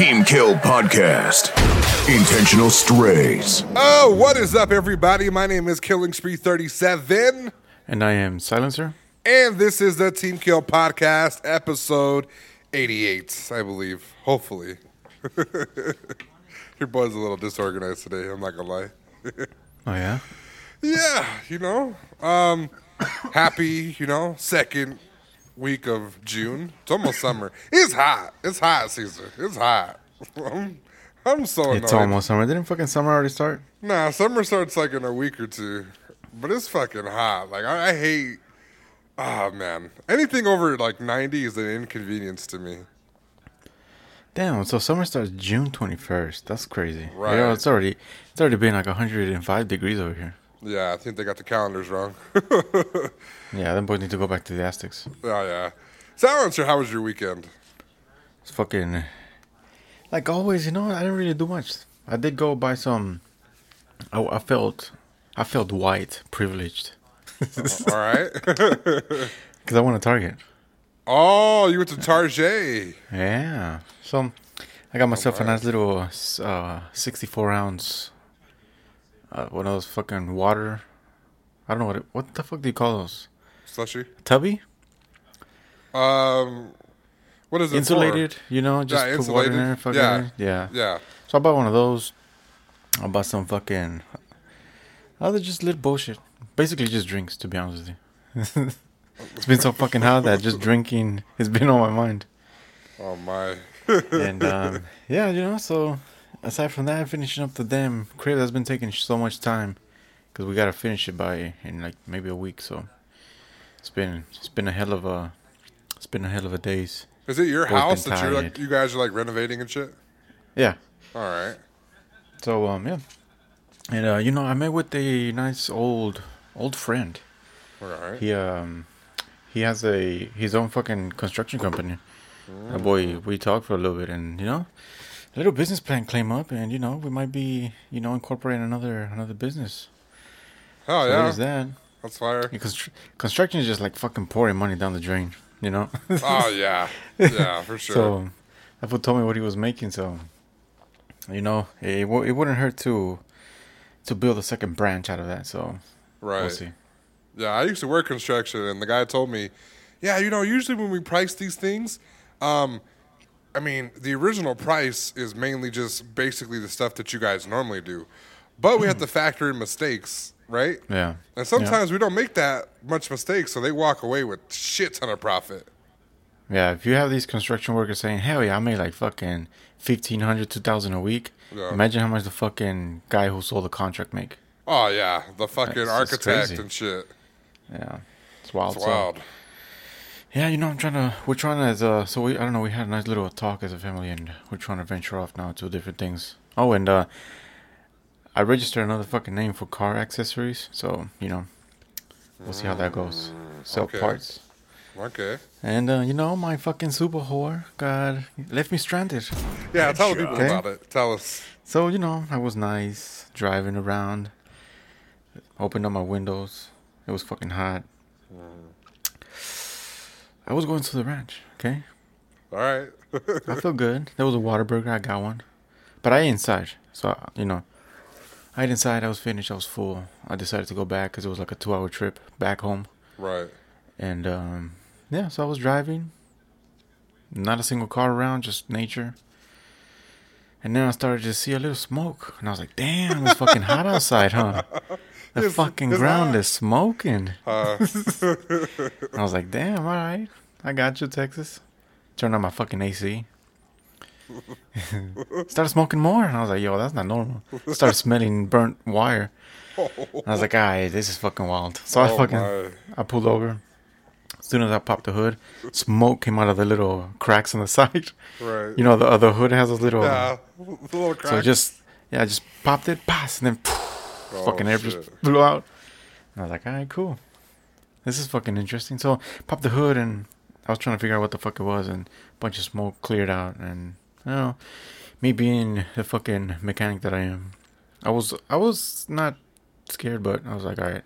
Team Kill Podcast. Intentional Strays. Oh, what is up, everybody? My name is Killing Spree 37, And I am Silencer. and this is the Team Kill Podcast, episode 88, I believe. Hopefully. Your boy's a little disorganized today, I'm not gonna lie. Oh, yeah? Yeah, you know, um, happy, you know, second week of June. It's almost summer. It's hot. It's hot, Caesar. It's hot. I'm, I'm so annoyed. It's almost summer. Didn't fucking summer already start? Nah, summer starts like in a week or two, but it's fucking hot. Like I, I hate. Ah man, anything over like ninety is an inconvenience to me. Damn, so summer starts June 21st. That's crazy. Right. Yeah, it's already it's already been like 105 degrees over here. Yeah, I think they got the calendars wrong. Yeah, them boys need to go back to the Aztecs. oh yeah. Silencer, how was your weekend? It's fucking like always, you know, I didn't really do much. I did go buy some I, I felt I felt white, privileged. All right. Cuz I went to Target. oh, you went to Target. Yeah. So I got myself a nice little uh, 64 ounce, uh, one of those fucking water. I don't know what it, what the fuck do you call those? Slushy. Tubby, Um, what is it? for? insulated. You know, just Yeah, put water in insulated. there. Fucking Yeah. yeah. Yeah. So I bought one of those. I bought some fucking other just little bullshit. Basically, just drinks. To be honest with you, it's been so fucking hot that just drinking has been on my mind. Oh my. and um, yeah, you know. So aside from that, finishing up the damn crib that's been taking so much time because we gotta finish it by in like maybe a week. So it's been it's been a hell of a it's been a hell of a days. Is it your Both house that you're like you guys are like renovating and shit? Yeah. All right. So um yeah, and uh, you know I met with a nice old old friend. All right. He um he has a his own fucking construction company. That boy, we talked for a little bit, and you know, little business plan came up, and you know, we might be you know incorporating another another business. Oh So yeah. there's that. That's fire. Because tr- construction is just like fucking pouring money down the drain, you know. Oh yeah. Yeah, for sure. So that fool told me what he was making, so you know, it w- it wouldn't hurt to to build a second branch out of that. So right. we'll see. Yeah, I used to work construction, and the guy told me, yeah, you know, usually when we price these things, um, I mean, the original price is mainly just basically the stuff that you guys normally do, but we have to hmm. factor in mistakes, right? Yeah. And sometimes we don't make that much mistakes, so they walk away with shit ton of profit. Yeah, if you have these construction workers saying, "Hell yeah, I made like fucking 1500 2000 a week," Yeah. imagine how much the fucking guy who sold the contract make. Oh yeah, the fucking That's architect crazy. and shit. Yeah, it's wild. It's So, wild. Yeah, you know, I'm trying to. We're trying to. As uh, so we, I don't know. We had a nice little talk as a family, and we're trying to venture off now to different things. Oh, and uh, I registered another fucking name for car accessories. So you know, we'll see how that goes. Sell okay. parts. Okay. And uh, you know, my fucking super whore got left me stranded. Yeah, tell people Okay. about it. Tell us. So, you know, I was nice driving around, opened up my windows. It was fucking hot. I was going to the ranch, okay? All right. I feel good. There was a Whataburger, I got one. But I ate inside. So, you know, I ate inside, I was finished, I was full. I decided to go back because it was like a two hour trip back home. right. And, um, yeah, so I was driving. Not a single car around, just nature. And then I started to see a little smoke. And I was like, damn, it's fucking hot outside, huh? The It's- fucking it's ground hot. is smoking. Uh, I was like, damn, all right. I got you, Texas. Turned on my fucking AC. Started smoking more. And I was like, yo, that's not normal. Started smelling burnt wire. I was like, all right, this is fucking wild. So I Oh, fucking, my. I pulled over. As soon as I popped the hood, smoke came out of the little cracks on the side. right. You know, the other hood has those little. yeah, the little crack. So I just, yeah, I just popped it, pass, and then Oh, fucking air shit. just blew out. And I was like, all right, cool. This is fucking interesting. So popped the hood, and I was trying to figure out what the fuck it was, and a bunch of smoke cleared out, and you know, me being the fucking mechanic that I am, I was, I was not scared, but I was like, all right,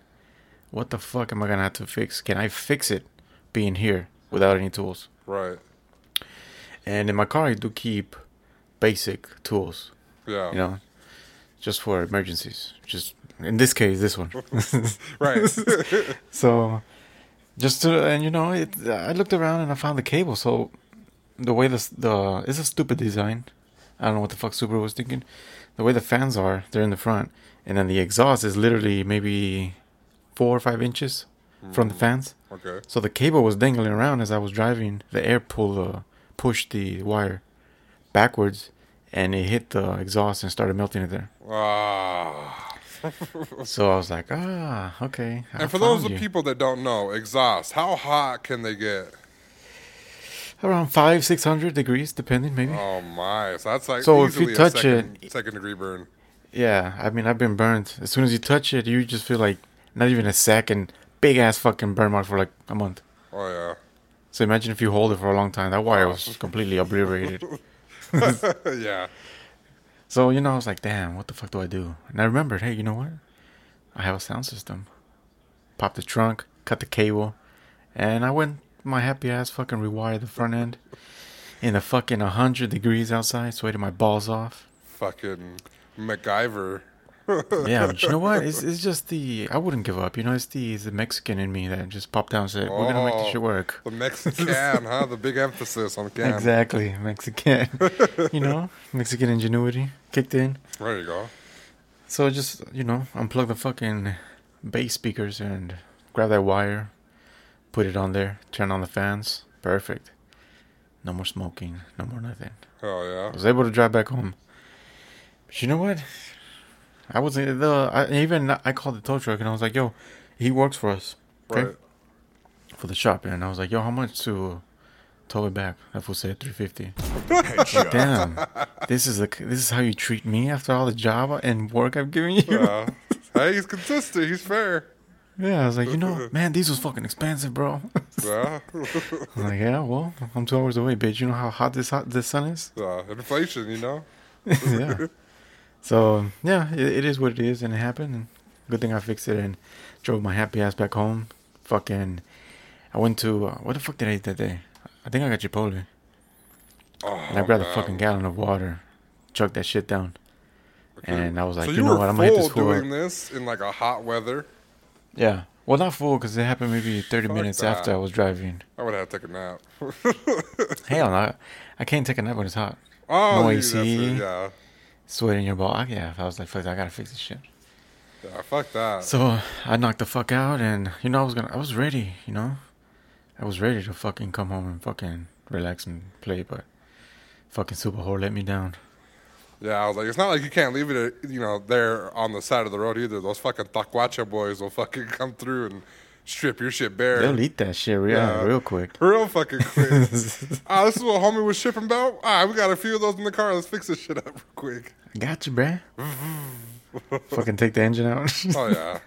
what the fuck am I gonna have to fix? Can I fix it being here without any tools? Right. And in my car, I do keep basic tools. Yeah. You know, just for emergencies. Just in this case, this one. Right. So, just to and you know, it. I looked around and I found the cable. So, the way the the it's a stupid design. I don't know what the fuck Subaru was thinking. The way the fans are, they're in the front, and then the exhaust is literally maybe four or five inches from the fans. okay. So the cable was dangling around as I was driving. The air pulled, uh, pushed the wire backwards, and it hit the exhaust and started melting it there. Ah. So I was like, ah, okay. I And for those of you. people that don't know, exhaust, how hot can they get? around five, six hundred degrees, depending, maybe. Oh my! So that's like So if you touch second, it- second degree burn. Yeah, I mean, I've been burned. As soon as you touch it, you just feel like not even a second, big ass fucking burn mark for like a month. Oh yeah. So imagine if you hold it for a long time. That wire was completely obliterated. yeah. So you know, I was like, damn, what the fuck do I do? And I remembered, hey, you know what? I have a sound system. Pop the trunk, cut the cable, and I went my happy ass fucking rewired the front end in the fucking hundred degrees outside, sweating my balls off. Fucking MacGyver. Yeah, but you know what? It's, it's just the I wouldn't give up. You know, it's the the Mexican in me that just popped down and said, "We're gonna make this Oh. shit work." The Mexican, huh? The big emphasis on can. Exactly, Mexican. you know, Mexican ingenuity kicked in. There you go. So just you know, unplug the fucking bass speakers and grab that wire, put it on there, turn on the fans. Perfect. No more smoking, no more nothing. Oh yeah. I was able to drive back home. But you know what? I wasn't uh, the I, even I called the tow truck and I was like, "Yo, he works for us, okay, Right. for the shop." And I was like, "Yo, how much to tow it back?" That fool said three fifty. Damn, this is this is how you treat me after all the job and work I've given you. Yeah. hey, he's consistent. He's fair. Yeah, I was like, you know, man, diesel's fucking expensive, bro. Yeah. I'm like, yeah, well, I'm two hours away, bitch. You know how hot this hot this sun is? yeah. Inflation, you know. yeah. So yeah, it, it is what it is, and it happened. And good thing I fixed it and drove my happy ass back home. Fucking, I went to uh, what the fuck did I eat that day? I think I got Chipotle, Oh, and I grabbed a fucking gallon of water, chugged that shit down, and I was like, so you, you, know what, I'm gonna hit this doing this in like a hot weather. Yeah, well, not full because it happened maybe 30 Fuck minutes that. after I was driving. I would have to take a nap. Hell no, I can't take a nap when it's hot. oh, No you- AC. yeah. Sweat in your ball. I- Yeah, I was like, fuck, I gotta fix this shit. Yeah. Fuck that. So I knocked the fuck out, and you know I was gonna, I was ready, you know, I was ready to fucking come home and fucking relax and play, but fucking super whore let me down. Yeah, I was like, it's not like you can't leave it, you know, there on the side of the road either. Those fucking taquacha boys will fucking come through and strip your shit bare. They'll eat that shit real, Yeah. real quick. Real fucking quick. Ah, this is what homie was shipping about. Ah, we got a few of those in the car. Let's fix this shit up real quick. I got you, bruh. fucking take the engine out. Oh yeah,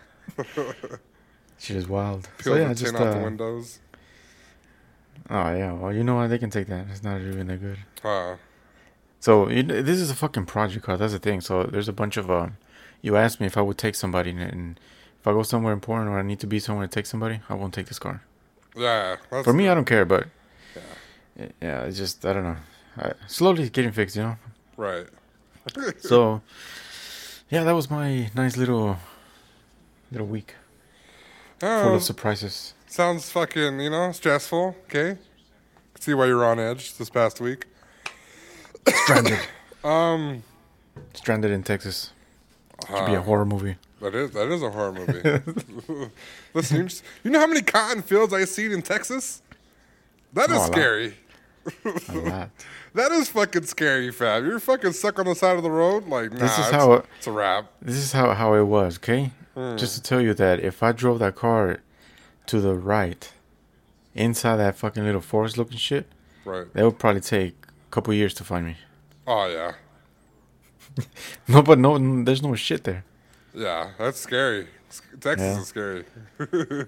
shit is wild. peel so yeah, the just off the uh, windows. oh yeah, well you know what, they can take that. It's not even that good. Uh, So you know, this is a fucking project car. That's the thing. So there's a bunch of um. You asked me if I would take somebody, and- and I go somewhere important or I need to be somewhere to take somebody, I won't take this car. yeah. For me, I don't care, but yeah, yeah it's just I don't know. I, slowly getting fixed, you know. right. So yeah, that was my nice little little week full Oh, of surprises. sounds fucking, you know, stressful. Okay. See why you're on edge this past week. Stranded, Um, stranded in Texas. Could be a uh, horror movie. That is that is a horror movie. Listen, you, know how many cotton fields I've seen in Texas? That is Oh, is a lot. scary. That is fucking scary, Fab. You're fucking stuck on the side of the road. Like, nah, This is it's, how it- it's a wrap. This is how how it was. Okay, Hmm. just to tell you that if I drove that car to the right, inside that fucking little forest-looking shit, Right. that would probably take a couple years to find me. Oh yeah, No, but no, there's no shit there. Yeah. That's scary. Texas Yeah. is scary.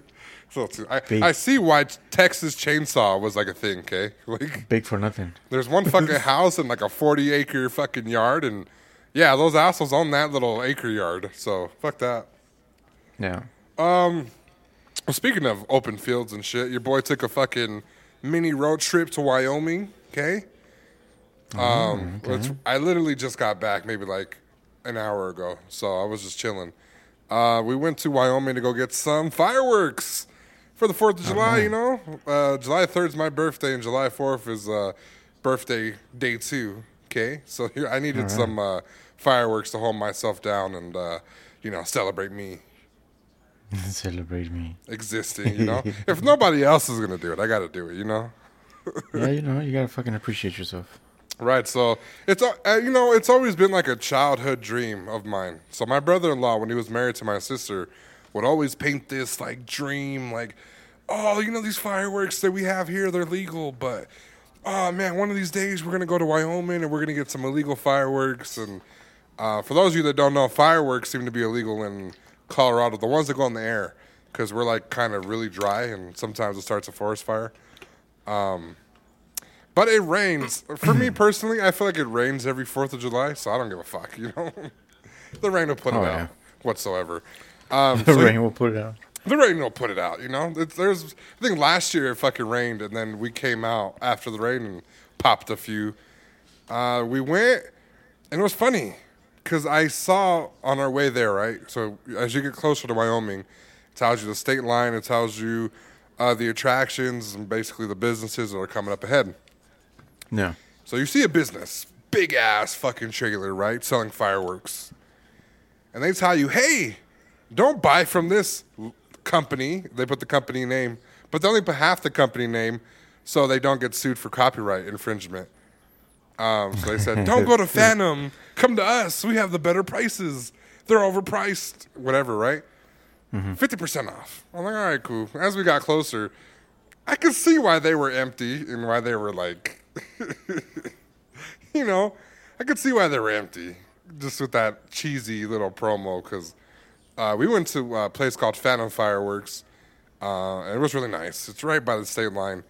so I, Big. I see why Texas chainsaw was like a thing. Okay, like Big for nothing. there's one fucking house in like a 40 acre fucking yard, and yeah, those assholes own that little acre yard. So fuck that. Yeah. Well, speaking of open fields and shit, your boy took a fucking mini road trip to Wyoming. Okay, Um, which I literally just got back maybe like an hour ago, so I was just chilling. Uh, we went to Wyoming to go get some fireworks for the Fourth of July. You know, uh, July third is my birthday, and July fourth is uh, birthday day two. Okay, so here I needed some uh, fireworks to hold myself down and uh, you know celebrate me Celebrate me. existing. You know, if nobody else is gonna do it, I got to do it. You know. Yeah, you know, you gotta fucking appreciate yourself. Right. So it's uh, you know it's always been like a childhood dream of mine. So my brother-in-law, when he was married to my sister, would always paint this like dream, like, oh, you know these fireworks that we have here, they're legal, but oh man, one of these days we're gonna go to Wyoming and we're gonna get some illegal fireworks. And uh, for those of you that don't know, fireworks seem to be illegal in Colorado, the ones that go in the air, because we're like kind of really dry and sometimes it starts a forest fire. But it rains. For me personally, I feel like it rains every Fourth of July, so I don't give a fuck. You know, the rain will put it Oh, out yeah. whatsoever. Um, The so rain will put it out. the rain will put it out. You know, it's, there's. I think last year it fucking rained, and then we came out after the rain and popped a few. Uh, we went, and it was funny because I saw on our way there. Right, so as you get closer to Wyoming, it tells you the state line. It tells you uh, the attractions and basically the businesses that are coming up ahead. Yeah. So you see a business, big ass fucking trailer, right, selling fireworks, and they tell you, "Hey, don't buy from this company." They put the company name, but they only put half the company name, so they don't get sued for copyright infringement. Um, so they said, "Don't go to Phantom. Come to us. We have the better prices. They're overpriced. Whatever, right? 50 percent off." I'm like, "All right, cool." As we got closer, I could see why they were empty and why they were like you know, I could see why they were empty just with that cheesy little promo because uh, we went to a place called Phantom Fireworks uh, and it was really nice. It's right by the state line.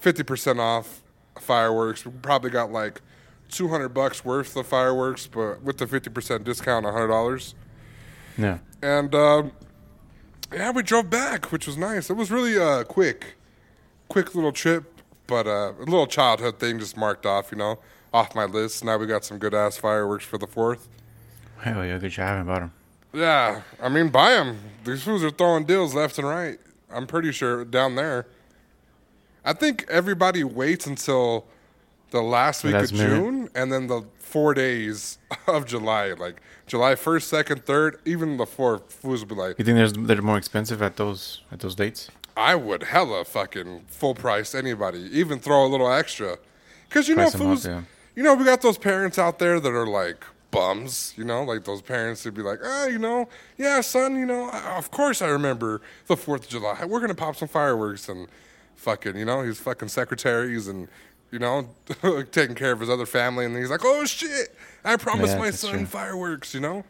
50% off fireworks. We probably got like 200 bucks worth of fireworks, but with the 50% discount, $100. Yeah. And uh, yeah, we drove back, which was nice. It was really uh, quick, quick little trip, but uh, a little childhood thing just marked off, you know, off my list. Now we got some good ass fireworks for the fourth. Hell yeah, good job about them. Yeah, I mean, buy them. These fools are throwing deals left and right. I'm pretty sure down there. I think everybody waits until the last week Last of minute. June and then the four days of July, like July first, second, third, even the fourth. Fools will be like, You think there's they're more expensive at those at those dates? I would hella fucking full price anybody, even throw a little extra. Because you know, Price 'em up, yeah. you know, we got those parents out there that are like bums, you know, like those parents who'd be like, ah, you know, yeah, son, you know, I- of course I remember the 4th of July. We're going to pop some fireworks and fucking, you know, he's fucking secretaries and, you know, taking care of his other family. And he's like, oh shit, I promised Yeah, my son true. fireworks, you know?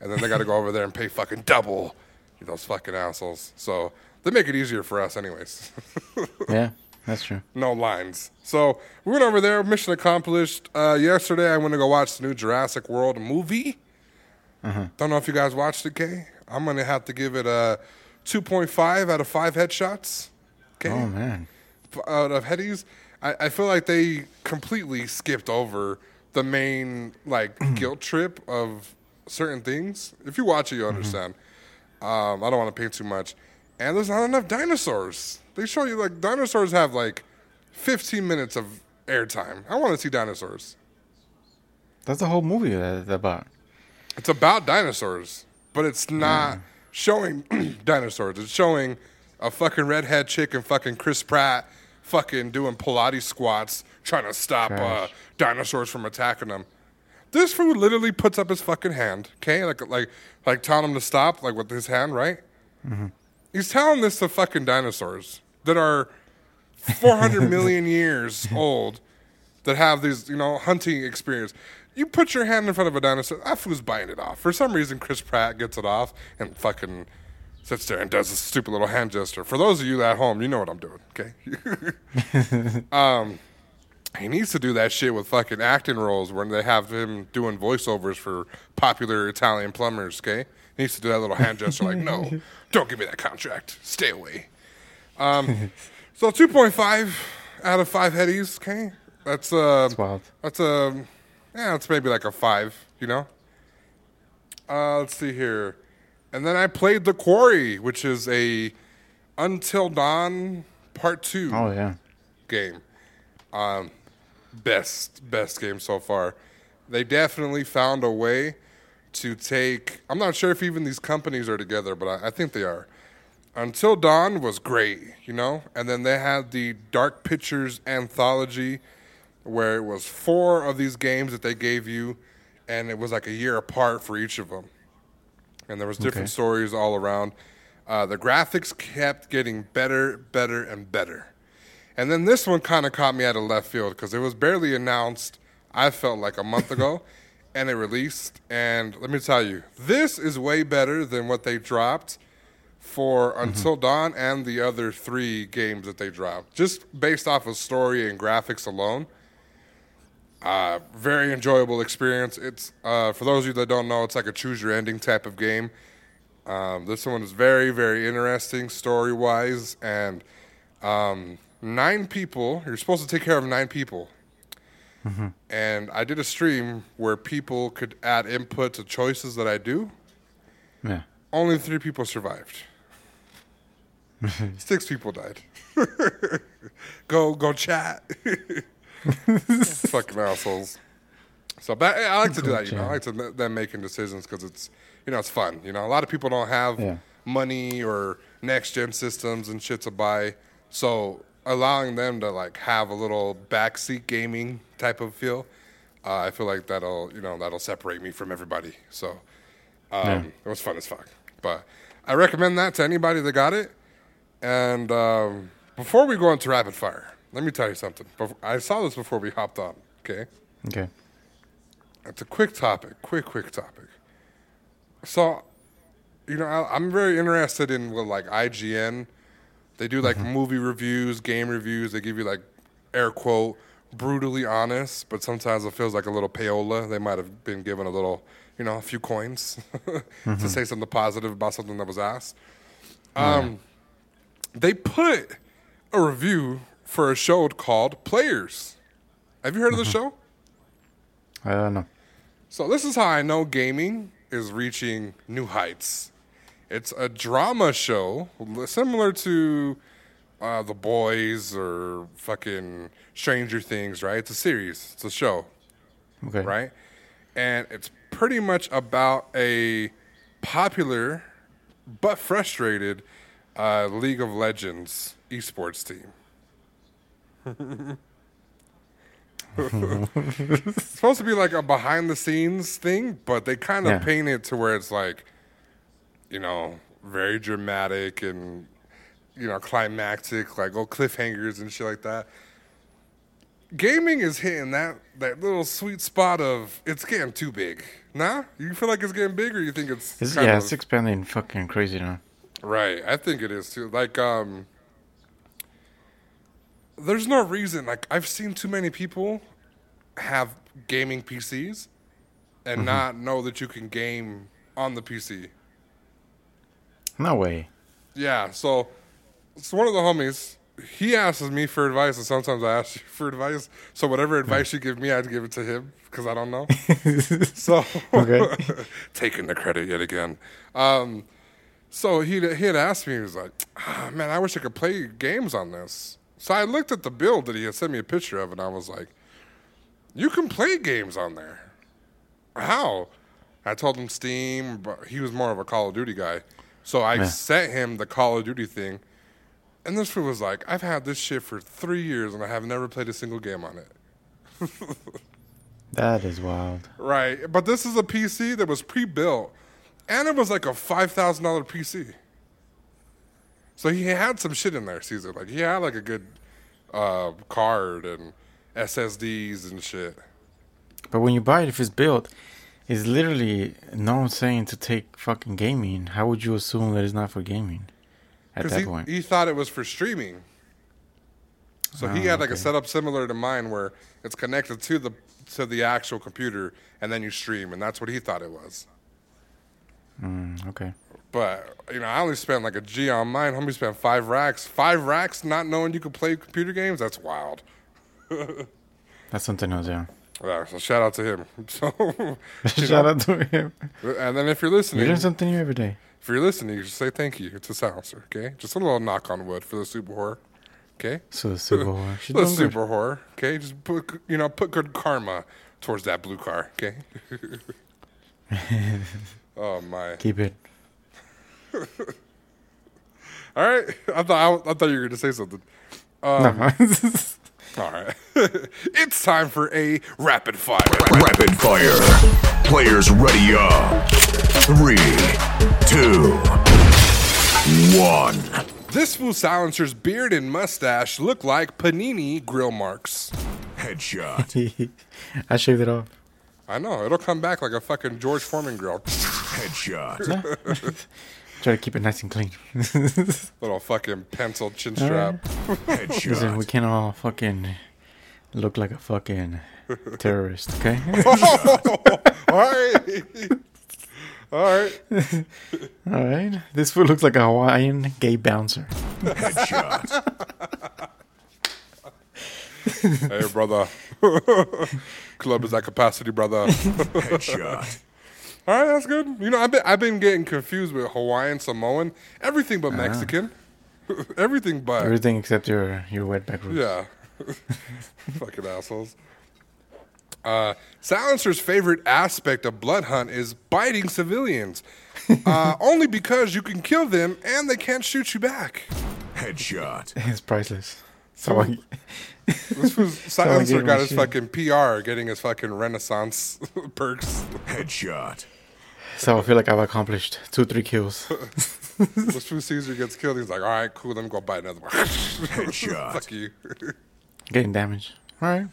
And then they got to go over there and pay fucking double. Those fucking assholes. So they make it easier for us, anyways. yeah, that's true. no lines. So we went over there. Mission accomplished. Uh, yesterday, I went to go watch the new Jurassic World movie. Don't know if you guys watched it, Kay. I'm gonna have to give it a 2.5 out of five headshots. Okay, Oh man. F- out of headies. I, I feel like they completely skipped over the main like guilt trip of certain things. If you watch it, you understand. Um, I don't want to paint too much. And there's not enough dinosaurs. They show you like dinosaurs have like 15 minutes of airtime. I want to see dinosaurs. That's the whole movie that, about. It's about dinosaurs, but it's not showing dinosaurs. It's showing a fucking redhead chick and fucking Chris Pratt fucking doing Pilates squats trying to stop uh, dinosaurs from attacking them. This fool literally puts up his fucking hand, okay, like like like telling him to stop, like with his hand, right? He's telling this to fucking dinosaurs that are 400 million years old that have these, you know, hunting experience. You put your hand in front of a dinosaur, that fool's biting it off. For some reason, Chris Pratt gets it off and fucking sits there and does a stupid little hand gesture. For those of you at home, you know what I'm doing, okay? um, he needs to do that shit with fucking acting roles when they have him doing voiceovers for popular Italian plumbers, okay? He needs to do that little hand gesture like, no, don't give me that contract. Stay away. Um, so 2.5 out of 5 headies, okay? That's uh, It's wild. that's a yeah, it's maybe like a five. You know. Uh, let's see here, and then I played the Quarry, which is a Until Dawn Part Two Oh yeah. game. Um, best best game so far. They definitely found a way to take. I'm not sure if even these companies are together, but I, I think they are. Until Dawn was great, you know, and then they had the Dark Pictures anthology, where it was four of these games that they gave you, and it was like a year apart for each of them, and there was different Okay. stories all around. Uh, the graphics kept getting better, better, and better. And then this one kind of caught me out of left field because it was barely announced, I felt like a month ago, and it released. And let me tell you, this is way better than what they dropped for Until Dawn and the other three games that they dropped, just based off of story and graphics alone. Uh, very enjoyable experience. It's uh, for those of you that don't know, it's like a choose your ending type of game. Um, this one is very, very interesting story wise, and um, nine people. You're supposed to take care of nine people, Mm-hmm. and I did a stream where people could add input to choices that I do. Yeah. Only three people survived. Six people died. go, go, chat. Fucking assholes. So, but I like to do that. You know, I like to them making decisions because it's, you know, it's fun. You know, a lot of people don't have Yeah. money or next gen systems and shit to buy. So, allowing them to like have a little backseat gaming type of feel, uh, I feel like that'll, you know, that'll separate me from everybody. So, um, Yeah. it was fun as fuck. But I recommend that to anybody that got it. And um, before we go into rapid fire, let me tell you something. I saw this before we hopped on. Okay, Okay. it's a quick topic. Quick, quick topic. So, you know, I, I'm very interested in what like IGN. They do like mm-hmm. movie reviews, game reviews. They give you like air quote brutally honest, but sometimes it feels like a little payola. They might have been given a little, you know, a few coins to mm-hmm. say something positive about something that was asked. Um, they put a review for a show called Players. Have you heard of the mm-hmm. show? I don't know. So this is how I know gaming is reaching new heights. It's a drama show similar to uh, The Boys or fucking Stranger Things, right? It's a series. It's a show, Okay. right? And it's pretty much about a popular but frustrated uh, League of Legends esports team. it's supposed to be like a behind the scenes thing, but they kind of Yeah. paint it to where it's like, you know, very dramatic and you know climactic, like oh cliffhangers and shit like that. Gaming is hitting that that little sweet spot of it's getting too big. Nah, you feel like it's getting big, or you think it's, It's, yeah, of- it's expanding fucking crazy now. Right, I think it is too. Like, um, there's no reason. Like, I've seen too many people have gaming PCs and not know that you can game on the PC. No way. Yeah, so it's one of the homies. He asks me for advice, and sometimes I ask you for advice. So whatever advice you give me, I'd give it to him because I don't know. so Okay. taking the credit yet again. Um, so he he had asked me, he was like, ah, "Man, I wish I could play games on this." So I looked at the build that he had sent me a picture of, and I was like, "You can play games on there. How?" I told him Steam, but he was more of a Call of Duty guy. So I Yeah. sent him the Call of Duty thing, and this fool was like, "I've had this shit for three years, and I have never played a single game on it." That is wild. Right, but this is a PC that was pre-built, and it was like a five thousand dollar PC. So he had some shit in there, Caesar. Like he had like a good uh, card and SSDs and shit. But when you buy it, if it's built, it's literally no saying to take fucking gaming. How would you assume that it's not for gaming at that he, point? he thought it was for streaming. So he Oh, had like a setup similar to mine where it's connected to the to the actual computer and then you stream, and that's what he thought it was. Mm, okay. But you know, I only spent like a G on mine. Homie spent five racks. Five racks, not knowing you could play computer games. That's wild. That's something else, yeah. Yeah, so shout out to him. So, Shout out to him. and then if you're You listening, learn something new every day. if you're listening, you just say thank you to Silencer. Okay, just a little knock on wood for the super horror. Okay, So the Super. She's the good. super horror. Okay, just put you know put good karma towards that blue car. Okay. oh my! Keep it. All right, I thought I, thought you were going to say something. Um, no. All right, it's time for a rapid fire. Rapid fire. Players ready up. Three, two, one. This fool silencer's beard and mustache look like panini grill marks. Headshot. I shaved it off. I know it'll come back like a fucking George Foreman grill. Headshot. Try to keep it nice and clean. Little fucking pencil chin strap. Listen, we can't all fucking look like a fucking terrorist, okay? All right, all right. all right. This fool looks like a Hawaiian gay bouncer. Headshot. Hey, brother. Club is at capacity, brother. Headshot. All right, that's good. You know, I've been I've been getting confused with Hawaiian, Samoan, everything but Mexican, everything but Everything except your your wetback roots. yeah, fucking assholes. Uh, Silencer's favorite aspect of Blood Hunt is biting civilians, uh, only because you can kill them and they can't shoot you back. Headshot. It's priceless. So I, This was I Silencer gave him got his shit. fucking PR, getting his fucking Renaissance perks. Headshot. So I feel like I've accomplished two, three kills. This fool Caesar gets killed. He's like, all right, cool. Let me go buy another one. Headshot. Fuck you. Getting damaged. All right.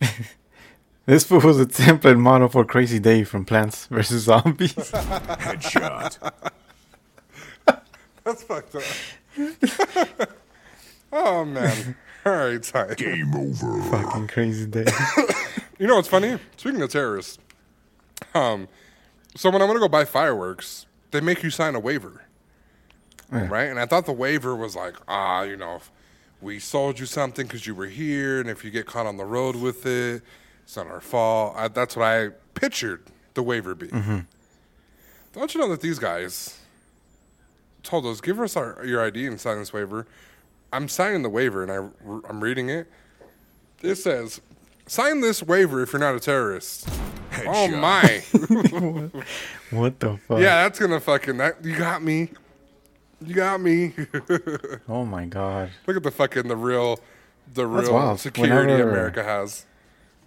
this fool was a template model for Crazy Dave from Plants vs Zombies. Headshot. That's fucked up. oh man. All right, time. Game over. Fucking Crazy Dave. You know what's funny? Speaking of terrorists, um, so when I'm gonna go buy fireworks, they make you sign a waiver, Yeah. right? And I thought the waiver was like, ah, you know, if we sold you something because you were here, and if you get caught on the road with it, it's not our fault. I, that's what I pictured the waiver be. Don't you know that these guys told us, give us our, your ID and sign this waiver? I'm signing the waiver, and I, I'm reading it. It says, sign this waiver if you're not a terrorist. Oh my. what the fuck? yeah, that's gonna fucking that you got me. You got me. Oh my god. Look at the fucking the real the That's real wild. security Whenever- America has.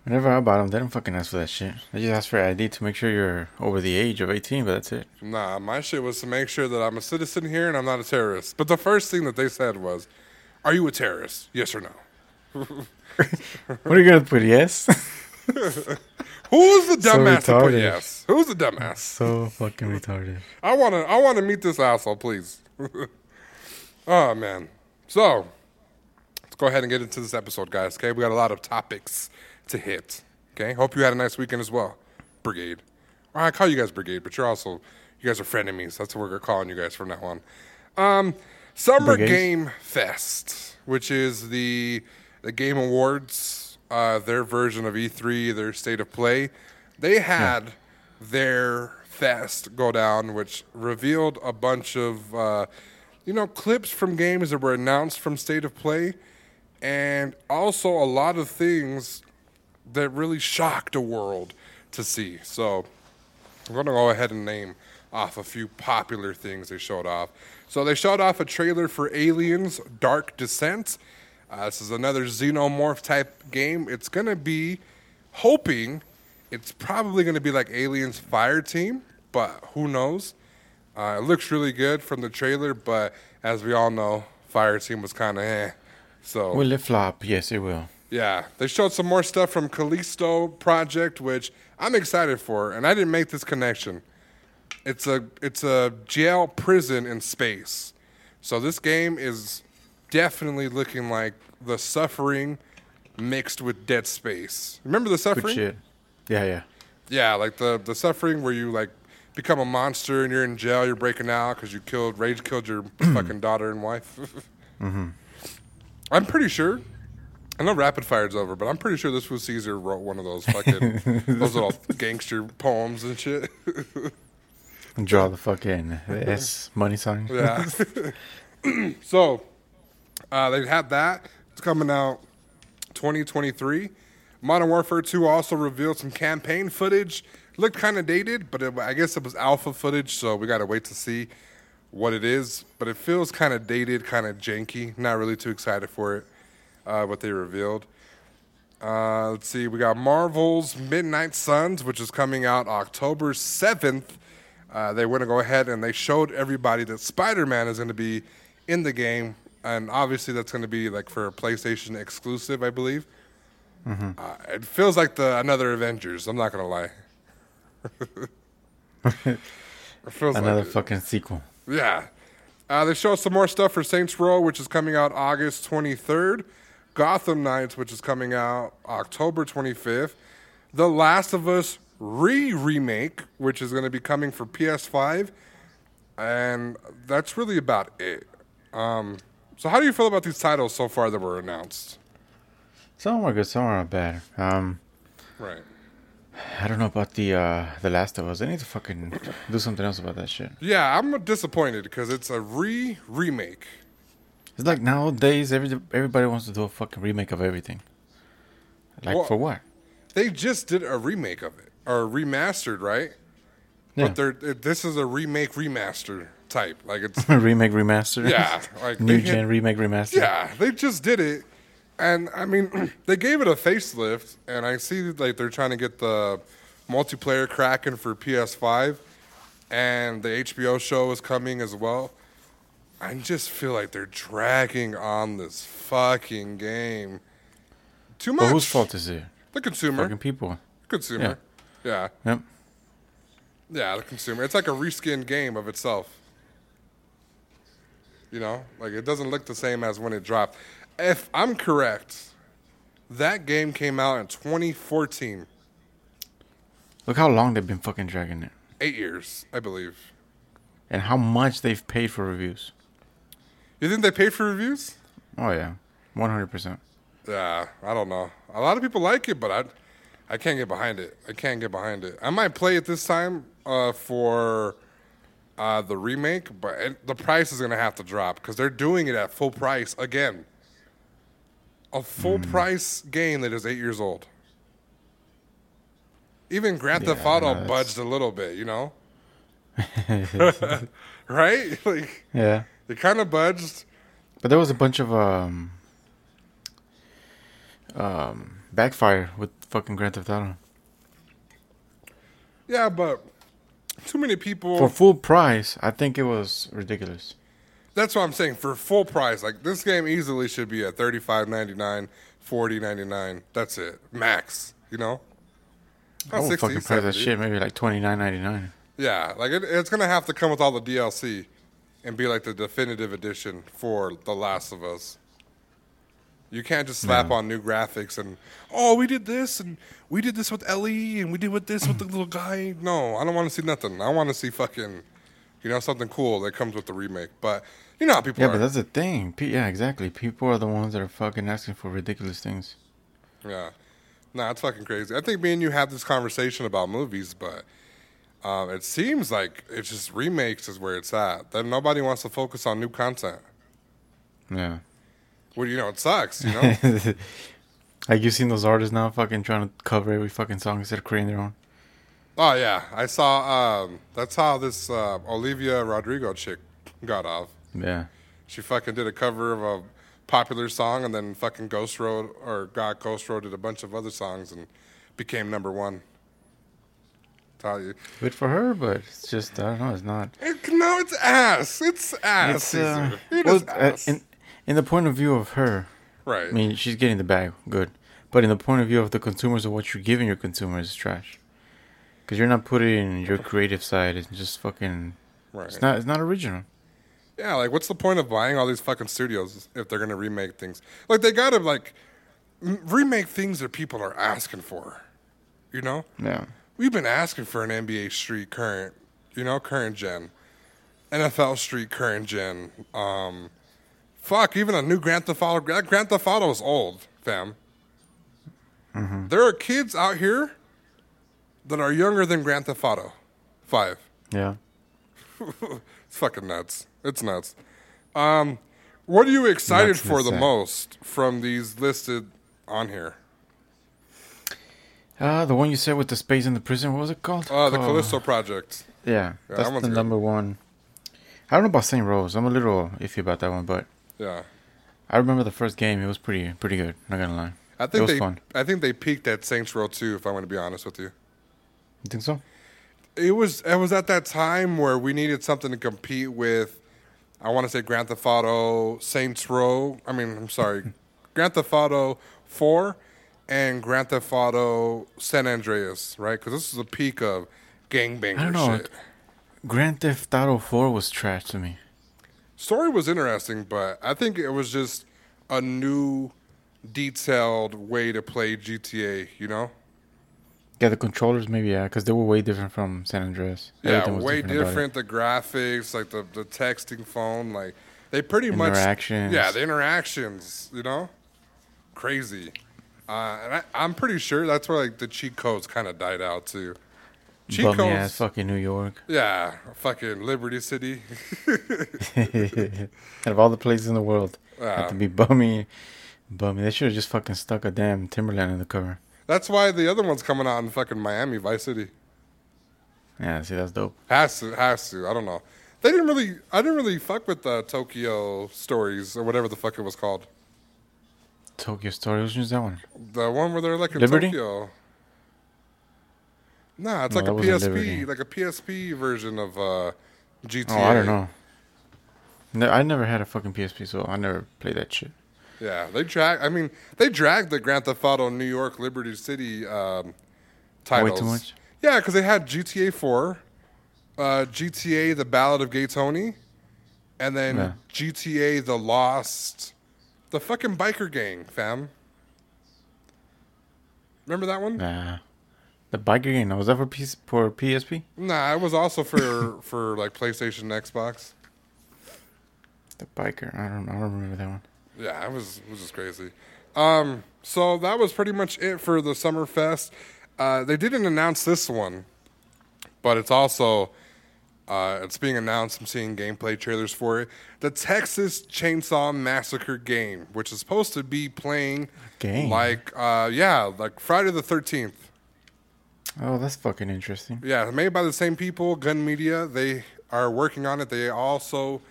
Whenever I bought them, they don't fucking ask for that shit. They just ask for ID to make sure you're over the age of 18, but that's it. Nah, my shit was to make sure that I'm a citizen here and I'm not a terrorist. But the first thing that they said was, Are you a terrorist? Yes or no? What are you gonna put? Yes? Who's the So dumbass to put yes? Who's the dumbass? so fucking retarded. I wanna I wanna meet this asshole, please. oh man. So let's go ahead and get into this episode, guys. Okay, we got a lot of topics to hit. Okay, hope you had a nice weekend as well, Brigade. Or I call you guys Brigade, but you're also you guys are frenemies. That's what we're calling you guys from now on. Um, Summer Brigades? Game Fest, which is the the Game Awards, uh, their version of E3, their state of play. They had their fest go down, which revealed a bunch of uh, you know clips from games that were announced from state of play, and also a lot of things that really shocked the world to see. So I'm going to go ahead and name off a few popular things they showed off. So they showed off a trailer for Aliens Dark Descent. Uh, this is another xenomorph type game. It's going to be hoping it's probably going to be like Aliens Fire Team, but who knows? Uh, it looks really good from the trailer, but as we all know, Fire Team was kind of eh. So Will it flop? Yes, it will. yeah, they showed some more stuff from Callisto Project, which I'm excited for, and I didn't make this connection. It's a it's a jail prison in space, so this game is definitely looking like the Suffering mixed with Dead Space. Remember the Good Suffering? shit. Yeah, yeah. Yeah, like the the Suffering where you like become a monster and you're in jail, you're breaking out because you killed rage killed your fucking daughter and wife. Mm-hmm. I'm pretty sure I know Rapid Fire's over, but I'm pretty sure this was Caesar wrote one of those fucking those little gangster poems and shit. And draw the fucking S money sign. Yeah. so, uh, they had that. It's coming out 2023. Modern Warfare 2 also revealed some campaign footage. Looked kind of dated, but it, I guess it was alpha footage, so we got to wait to see what it is. But it feels kind of dated, kind of janky. Not really too excited for it, uh, what they revealed. Uh, let's see, we got Marvel's Midnight Suns, which is coming out October 7th. Uh, they want to go ahead and they showed everybody that Spider Man is going to be in the game. And obviously, that's going to be like for a PlayStation exclusive, I believe. Uh, it feels like the another Avengers. I'm not going to lie. it feels Another like fucking sequel. Yeah. Uh, they show us some more stuff for Saints Row, which is coming out August 23rd. Gotham Knights, which is coming out October 25th. The Last of Us re remake, which is going to be coming for PS5. And that's really about it. Um, so, how do you feel about these titles so far that were announced? Some are good, some are bad. Um, Right. I don't know about the uh the Last of Us. I need to fucking do something else about that shit. Yeah, I'm disappointed because it's a re remake. It's like nowadays, every everybody wants to do a fucking remake of everything. Like Well- for what? They just did a remake of it, or remastered, right? Yeah. But they're this is a remake remaster type. Like it's remake remaster. yeah, like New gen hit- remake remaster. Yeah, they just did it, and I mean they gave it a facelift, and I see like they're trying to get the multiplayer cracking for PS5, and the HBO show is coming as well. I just feel like they're dragging on this fucking game too much. But whose fault is it? The consumer. Fucking people. Consumer. Yeah. Yep. Yeah, the consumer. It's like a reskinned game of itself. You know, like it doesn't look the same as when it dropped. If I'm correct, that game came out in 2014. Look how long they've been fucking dragging it, Eight years, I believe. and how much they've paid for reviews. You think they paid for reviews? Oh yeah, one hundred percent. Yeah, I don't know. A lot of people like it, but I, I can't get behind it. I can't get behind it. I might play it this time uh, for uh, the remake, but it, the price is gonna have to drop because they're doing it at full price again. A full Hmm. price game that is eight years old. Even Grand Theft Yeah, Auto no, budged a little bit, you know. right? Like Yeah, it kind of budged. but there was a bunch of um, um, backfire with fucking Grand Theft Auto Yeah, but too many people. for full price. I think it was ridiculous. That's what I'm saying. For full price, like this game easily should be at thirty five ninety nine, forty ninety nine. That's it, max. You know. I Not would 60, fucking price that shit maybe like twenty nine ninety nine. Yeah, like it, it's gonna have to come with all the DLC and be like the definitive edition for The Last of Us. You can't just slap No. on new graphics and oh, we did this and we did this with Ellie and we did with this with the little guy. No, I don't want to see nothing. I want to see fucking, you know, something cool that comes with the remake. But you know how people Yeah, are. but that's the thing. Yeah, exactly. People are the ones that are fucking asking for ridiculous things. Yeah. Nah, it's fucking crazy. I think me and you have this conversation about movies, but um, it seems like it's just remakes is where it's at. That nobody wants to focus on new content. Yeah. Well, you know, it sucks, you know? like you seen those artists now fucking trying to cover every fucking song instead of creating their own. oh, yeah. I saw, um, that's how this uh, Olivia Rodrigo chick got off. Yeah. She fucking did a cover of a popular song and then fucking Ghost Road or got Ghost Road did a bunch of other songs and became number one. Tell you. Good for her, but it's just I don't know. It's not. It, no, it's ass. It's ass. It's uh. It well, uh, ass. in in the point of view of her, right. I mean, she's getting the bag, good. But in the point of view of the consumers of what you're giving your consumers is trash. Because you're not putting your creative side. It's just fucking. right. It's not. It's not original. yeah, like what's the point of buying all these fucking studios if they're gonna remake things? Like they gotta like remake things that people are asking for. You know, Yeah. we've been asking for an NBA Street current, you know, current gen, NFL Street current gen. Um, fuck, even a new Grand Theft Auto. That Grand Theft Auto is old. fam. There are kids out here that are younger than Grand Theft Auto 5. Yeah. It's fucking nuts. It's nuts. Um, what are you excited Nuts for the sack. most from these listed on here? Uh, the one you said with the space in the prison. What was it called? Uh, the Called- Callisto Project. Yeah, Yeah, that's one's the good. number one. I don't know about Saints Row. I'm a little iffy about that one, but Yeah. I remember the first game. It was pretty pretty good. Not gonna lie. I it think was they fun. I think they peaked at Saints Row 2 if I'm going to be honest with you. You think so? It was it was at that time where we needed something to compete with I want to say Grand Theft Auto, Saints Row. I mean, I'm sorry, Grand Theft Auto 4 and Grand Theft Auto San Andreas, right? Because this is the peak of gangbanger I don't know. shit. Grand Theft Auto 4 was trash to me. Story was interesting, but I think it was just a new, detailed way to play GTA. You know? Yeah, the controllers maybe yeah, because they were way different from San Andreas. Yeah, Everything way it. different. The graphics, like the the texting phone, like they pretty much Interactions. Yeah, the interactions. You know, crazy. Uh, and I, I'm pretty sure that's where like the cheat codes kind of died out too. Cheat codes. ass fucking New York. Yeah, fucking Liberty City. Out of all the places in the world, Yeah. had to be bummy, bummy. They should have just fucking stuck a damn Timberland in the cover. That's why the other one's coming out in fucking Miami, Vice City. Yeah, see, that's dope. Has to, has to. I don't know. They didn't really. I didn't really fuck with the Tokyo stories or whatever the fuck it was called. Tokyo Story. Which one's that one? The one where they're like in Liberty? Tokyo. Nah, it's No, like a PSP, Liberty. like a PSP version of uh, GTA. Oh, I don't know. No, I never had a fucking PSP, so I never played that shit. Yeah, they drag. I mean, they dragged the Grand Theft Auto New York Liberty City um, titles. too much? Yeah, because they had GTA 4, uh, GTA The Ballad of Gay Tony, and then Yeah. GTA The Lost, the fucking biker gang, fam. Remember that one? Nah. The biker game. Was that for, PS- for PSP? Nah, it was also for for like PlayStation, and Xbox. The biker. I don't. I don't remember that one. Yeah, it was it was just crazy. Um, so that was pretty much it for the Summer Fest. Uh, they didn't announce this one, but it's also uh, it's being announced. I'm seeing gameplay trailers for it. The Texas Chainsaw Massacre game, which is supposed to be playing Game? like uh, yeah, like Friday the Thirteenth. Oh, that's fucking interesting. Yeah, made by the same people, Gun Media. They are working on it. They also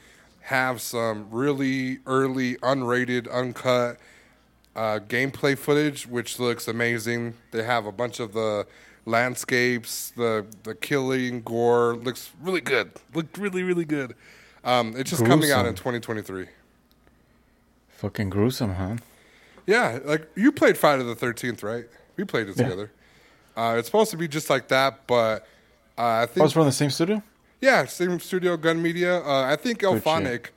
have some really early, unrated, uncut uh, gameplay footage, which looks amazing. They have a bunch of the landscapes, the the killing, gore. Looks really good. Looked really, really good. Um, it's just coming out in 2023. Fucking gruesome, huh? Yeah, like you played Friday the Thirteenth, right? We played it Yeah. together. Uh, it's supposed to be just like that, but uh, I Oh, think it's from the same studio. Yeah, same studio, Gun Media. Uh, I think IllFonic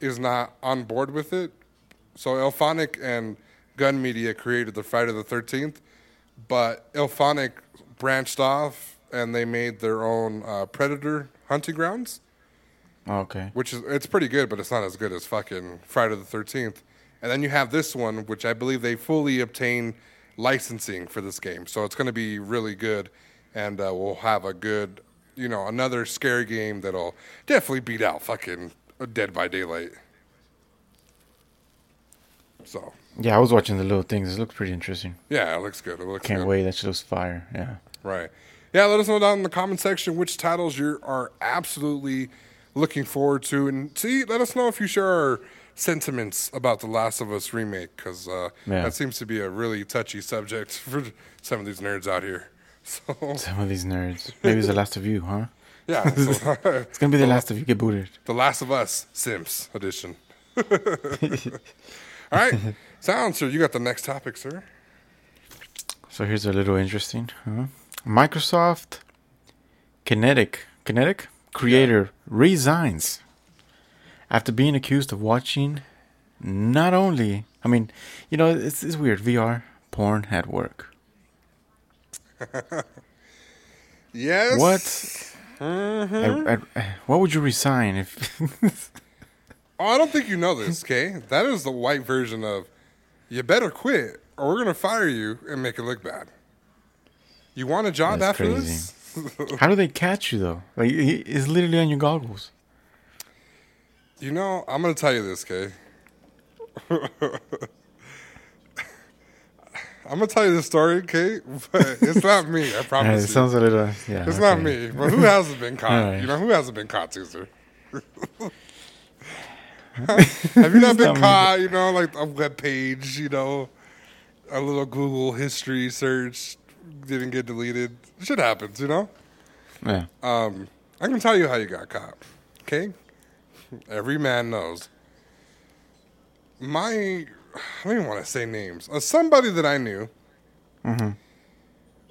is not on board with it. So IllFonic and Gun Media created the Friday the Thirteenth, but IllFonic branched off and they made their own uh, Predator hunting grounds, Oh, okay. which is it's pretty good, but it's not as good as fucking Friday the Thirteenth. And then you have this one, which I believe they fully obtained licensing for this game, so it's going to be really good, and uh, we'll have a good, you know, another scary game that'll definitely beat out fucking Dead by Daylight. So Yeah, I was watching the little things. It looks pretty interesting. yeah, it looks good. It looks Can't good. wait. That shit looks fire. Yeah. Right. Yeah, let us know down in the comment section which titles you are absolutely looking forward to, and see, let us know if you share our sentiments about the Last of Us remake, because uh, Yeah. that seems to be a really touchy subject for some of these nerds out here. So Some of these nerds. Maybe it's the last of you, huh? yeah, so, It's gonna be the last of you get booted. the Last of Us Sims edition. All right, sounds sir. You got the next topic, sir. So here's a little interesting. Huh? Microsoft Kinect Kinect creator resigns after being accused of watching not only I mean, you know, it's, it's weird VR porn at work. Yes. What? Mm-hmm. I- I- what would you resign if? Oh, I don't think you know this, okay? That is the white version of you better quit or we're gonna fire you and make it look bad. You want a job That's after crazy. this? How do they catch you though? Like it's literally on your goggles. You know, I'm gonna tell you this, Kay. I'm gonna tell you this story, Kate, but it's not me. I promise it you. sounds a little. Yeah, It's not me. But who hasn't been caught? Alright. You know, who hasn't been caught, Caesar? Have you not been not me. caught? You know, like a web page, you know, a little Google history search didn't get deleted. Shit happens, you know? Yeah. Um, I can tell you how you got caught. Okay? Every man knows. My, I don't even want to say names. Uh, somebody that I knew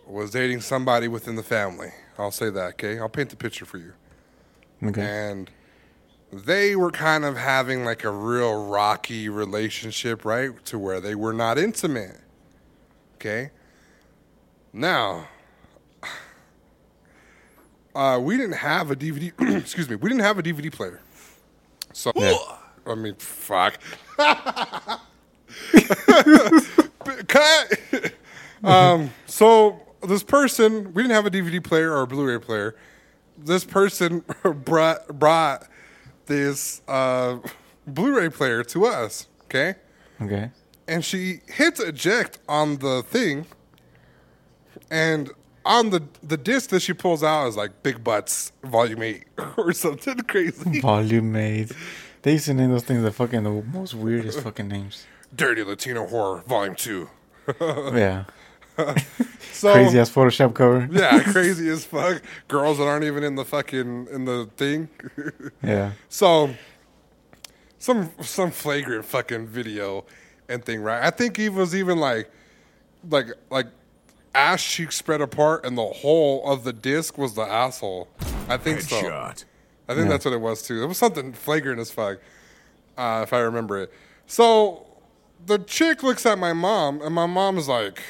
was dating somebody within the family. I'll say that, okay? I'll paint the picture for you. Okay. And they were kind of having like a real rocky relationship, right? To where they were not intimate. Okay? Now, uh, we didn't have a DVD, excuse me, we didn't have a DVD player. So, Yeah. I mean, fuck. Cut. um, so this person, we didn't have a DVD player or a Blu-ray player. This person brought brought this uh, Blu-ray player to us. Okay, Okay. and she hits eject on the thing, and on the the disc that she pulls out is like Big Butts Volume Eight or something crazy. Volume eight. They used to name those things the fucking the most weirdest fucking names. Dirty Latino Horror Volume Two. Yeah. So Crazy ass Photoshop cover. Yeah, crazy as fuck. Girls that aren't even in the fucking in the thing. Yeah. so some some flagrant fucking video and thing, right? I think he was even like like like ass cheek spread apart and the whole of the disc was the asshole. I think so. Headshot. I think Yeah. that's what it was too. It was something flagrant as fuck, uh, if I remember it. So the chick looks at my mom, and my mom's like,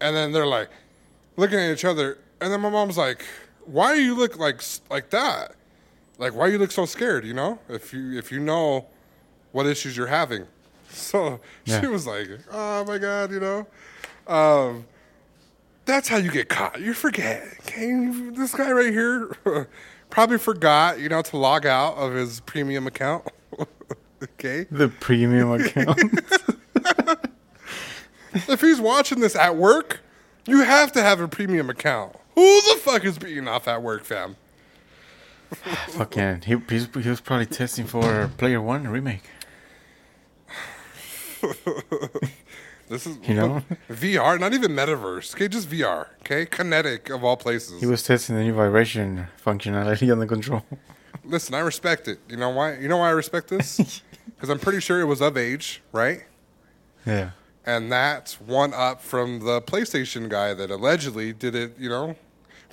and then they're like looking at each other, and then my mom's like, "Why do you look like like that? Like, why you look so scared? You know, if you if you know what issues you're having." So Yeah. she was like, "Oh my god," you know. Um, that's how you get caught. You forget. Okay, this guy right here probably forgot, you know, to log out of his premium account. okay, The premium account. if he's watching this at work, you have to have a premium account. Who the fuck is beating off at work, fam? fucking. He, he's, he was probably testing for Player One remake. This is You know? VR, not even metaverse. Okay, just VR. Okay, Kinect of all places. He was testing the new vibration functionality on the control. Listen, I respect it. You know why? You know why I respect this? Because I'm pretty sure it was of age, right? Yeah. and that's one up from the PlayStation guy that allegedly did it. You know,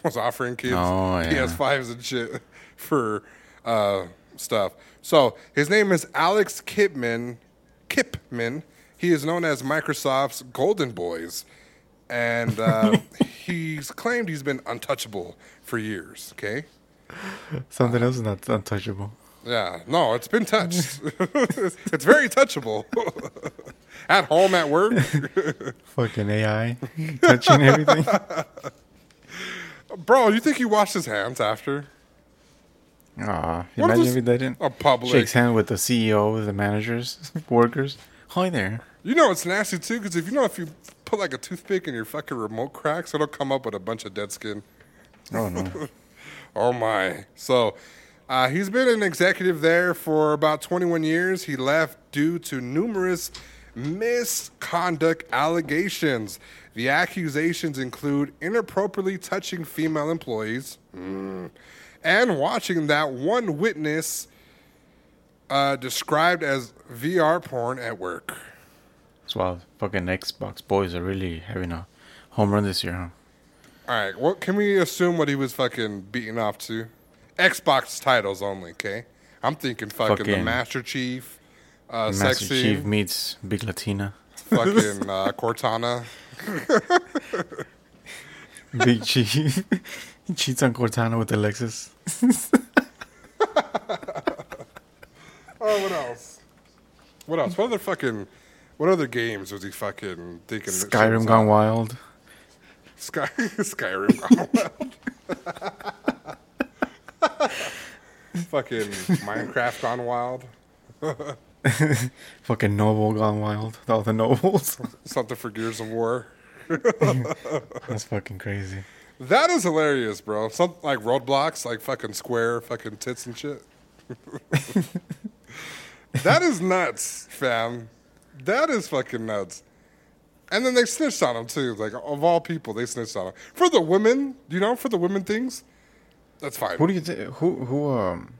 was offering kids Oh, yeah. PS5s and shit for uh, stuff. So his name is Alex Kipman. Kipman. He is known as Microsoft's Golden Boys, and uh, he's claimed he's been untouchable for years. Okay. Something else is not untouchable. Yeah, no, it's been touched. it's very touchable. at home, at work. Fucking AI touching everything. Bro, you think he washed his hands after? What imagine if he didn't. A public. Shakes hand with the CEO, the managers, workers. Hi there. You know it's nasty too, because if you know if you put like a toothpick in your fucking remote cracks, it'll come up with a bunch of dead skin. Oh no. Oh my! So uh, he's been an executive there for about 21 years. He left due to numerous misconduct allegations. The accusations include inappropriately touching female employees mm, and watching that one witness uh, described as VR porn at work. That's why fucking Xbox boys are really having a home run this year, huh? All right, what can we assume what he was fucking beating off to? Xbox titles only, okay? I'm thinking fucking, the Master Chief, uh, Master sexy, Chief meets Big Latina. fucking uh, Cortana. Big Chief. he cheats on Cortana with Alexis. Oh, what else? What else? What other fucking? What other games was he fucking thinking? Skyrim on? gone wild. Sky Skyrim gone wild. fucking Minecraft gone wild. Fucking noble gone wild. All the nobles. Something for Gears of War. That's fucking crazy. That is hilarious, bro. Something like Roblox, like fucking square, fucking tits and shit. that is nuts, fam. That is fucking nuts. And then they snitched on him too. Like of all people, they snitched on him for the women. You know, for the women things. That's fine. Who do you think? Who who um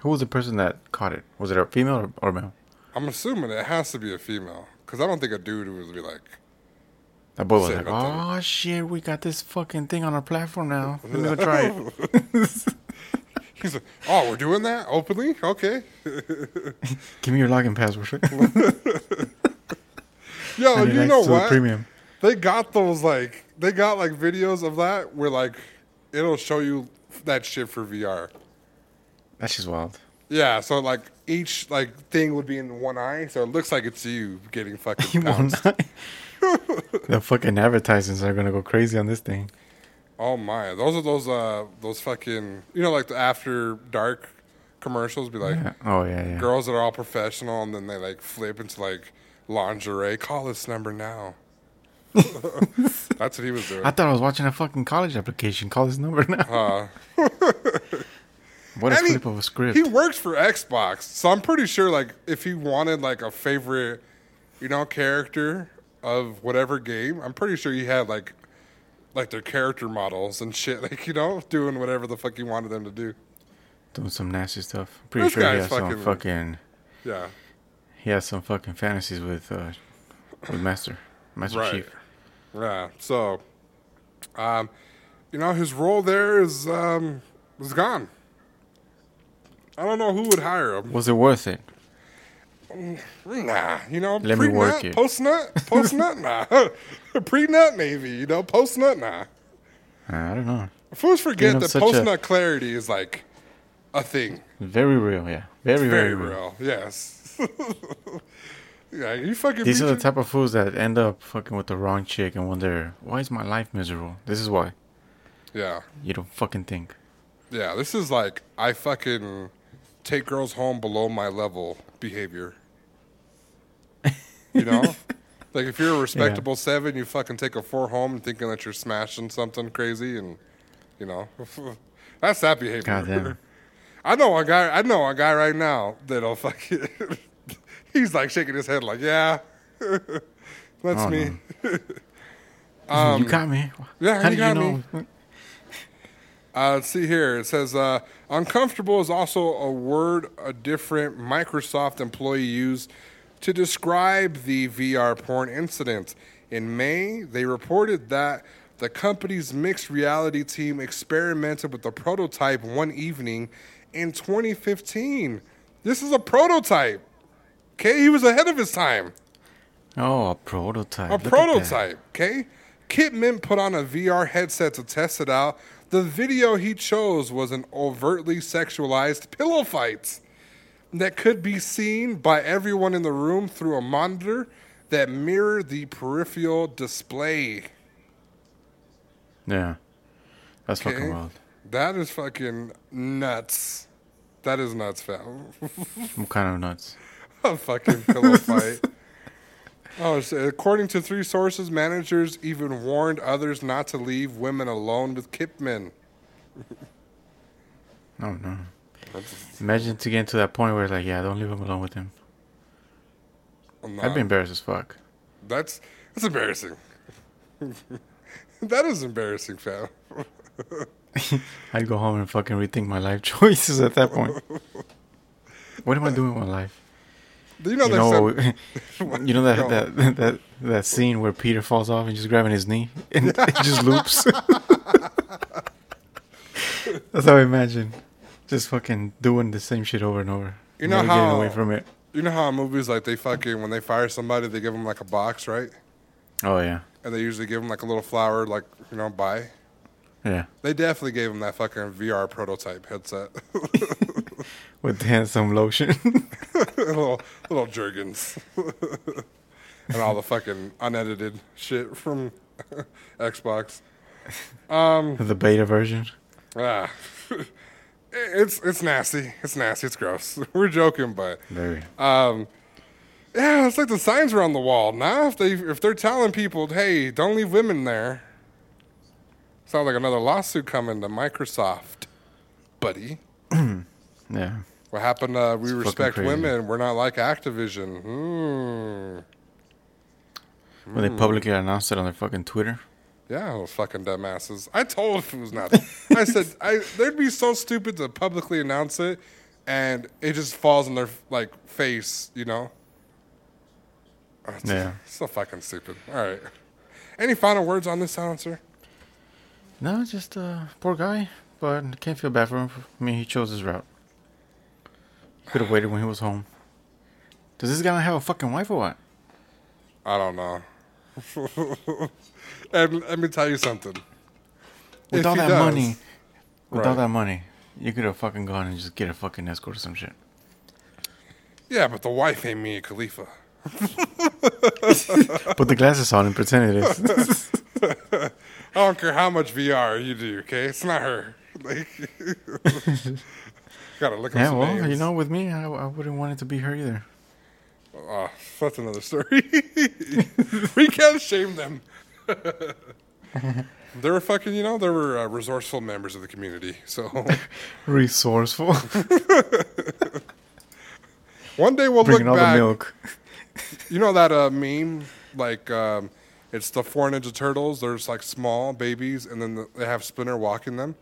who was the person that caught it? Was it a female or, or male? I'm assuming it has to be a female because I don't think a dude would be like, That boy was like, "Oh shit, we got this fucking thing on our platform now. Let me go try it. he's like, oh, we're doing that openly. Okay. Give me your login password." Yo, And you know what? Premium. They got those like they got like videos of that where like it'll show you that shit for VR. That's just wild. Yeah, so like each like thing would be in one eye, so it looks like it's you getting fucking You won't. pounced. the fucking advertisements are gonna go crazy on this thing. Oh my, those are those uh those fucking you know like the after dark commercials be like Yeah. Oh yeah, yeah. girls that are all professional and then they like flip into like lingerie. Call this number now. That's what he was doing. I thought I was watching a fucking college application. Call this number now. Uh, what a and he- flip of a script. He works for Xbox, so I'm pretty sure like if he wanted like a favorite, you know, character of whatever game, I'm pretty sure he had like like their character models and shit, like you know, doing whatever the fuck he wanted them to do. Doing some nasty stuff. Pretty This sure he has some fucking- fucking. Yeah, He has some fucking fantasies with uh with Master Master right. Chief. Yeah. So, um, you know, his role there is um was gone. I don't know who would hire him. Was it worth it? Eh, nah, you know, Let me work it. post-nut, post-nut, nah. Pre-nut, maybe, you know, post-nut, nah. I don't know. Fools forget that post-nut clarity is like a thing. Very real, yeah. Very, Very very, real. real, yes. yeah, you fucking These are the type of fools that end up fucking with the wrong chick and wonder, why is my life miserable? This is why. Yeah, You don't fucking think. yeah, this is like, I fucking take girls home below my level behavior. You know? like if you're a respectable seven, you fucking take a four home thinking that you're smashing something crazy and, you know, that's that behavior. Goddamn. I know a guy. I know a guy right now that'll fucking. he's like shaking his head, like, "Yeah, that's Oh, me." you got me. Um, yeah, How you got you me. know? Uh, let's see here. It says uh, uncomfortable is also a word a different Microsoft employee used to describe the VR porn incident. In May, they reported that the company's mixed reality team experimented with the prototype one evening in 2015. This is a prototype. Okay, he was ahead of his time. Oh, a prototype. A Look prototype, okay? Kipman put on a VR headset to test it out. The video he chose was an overtly sexualized pillow fight that could be seen by everyone in the room through a monitor that mirrored the peripheral display. Yeah. That's Okay. fucking wild. That is fucking nuts. That is nuts, fam. I'm kind of nuts. a fucking pillow fight. Oh, so according to three sources, managers even warned others not to leave women alone with Kipman. Oh no. Imagine to get to that point where it's like, yeah, don't leave him alone with him. I'm I'd be embarrassed as fuck. That's that's embarrassing. that is embarrassing, fam. I'd go home and fucking rethink my life choices at that point. what am I doing with my life? You know, You know, said, you know that, Go. that that that scene where Peter falls off and just grabbing his knee and it just loops. That's how I imagine. Just fucking doing the same shit over and over. You know Never getting how- away from it. you know how in movies like they fucking when they fire somebody, they give them like a box, right? Oh yeah, And they usually give them like a little flower, like you know, buy. yeah. They definitely gave him that fucking VR prototype headset. with handsome lotion. little little jergens, and all the fucking unedited shit from Xbox. Um, the beta version. Ah, it's it's nasty. It's nasty. It's gross. We're joking, but Very. um, yeah, it's like the signs are on the wall now. If they if they're telling people, hey, don't leave women there, sounds like another lawsuit coming to Microsoft, buddy. Yeah. What happened? Uh, we It's respect women. We're not like Activision. Hmm. When they publicly announced it on their fucking Twitter. Yeah, those fucking dumbasses. I told him it was not. I said I they'd be so stupid to publicly announce it, and it just falls in their like face, you know. Oh, it's Yeah. so fucking stupid. All right. Any final words on this silencer? No, just uh, poor guy. But can't feel bad for him. I mean, he chose his route. He could have waited when he was home. Does this guy not have a fucking wife or what? I don't know. and let me tell you something. With If all that does- money, with all that money, you could have fucking gone and just get a fucking escort or some shit. Yeah, but the wife ain't Mia Khalifa. Put the glasses on and pretend it is. I don't care how much VR you do, okay? It's not her. Like, gotta look yeah, some well, names. you know, with me, I, I wouldn't want it to be her either. Oh, that's another story. we can't shame them. they were fucking, you know, they were uh, resourceful members of the community. So Resourceful. one day we'll Bringing all look back. the milk. You know that uh, meme? Like, um, it's the four Ninja Turtles. There's like small babies, and then the, they have Splinter walking them.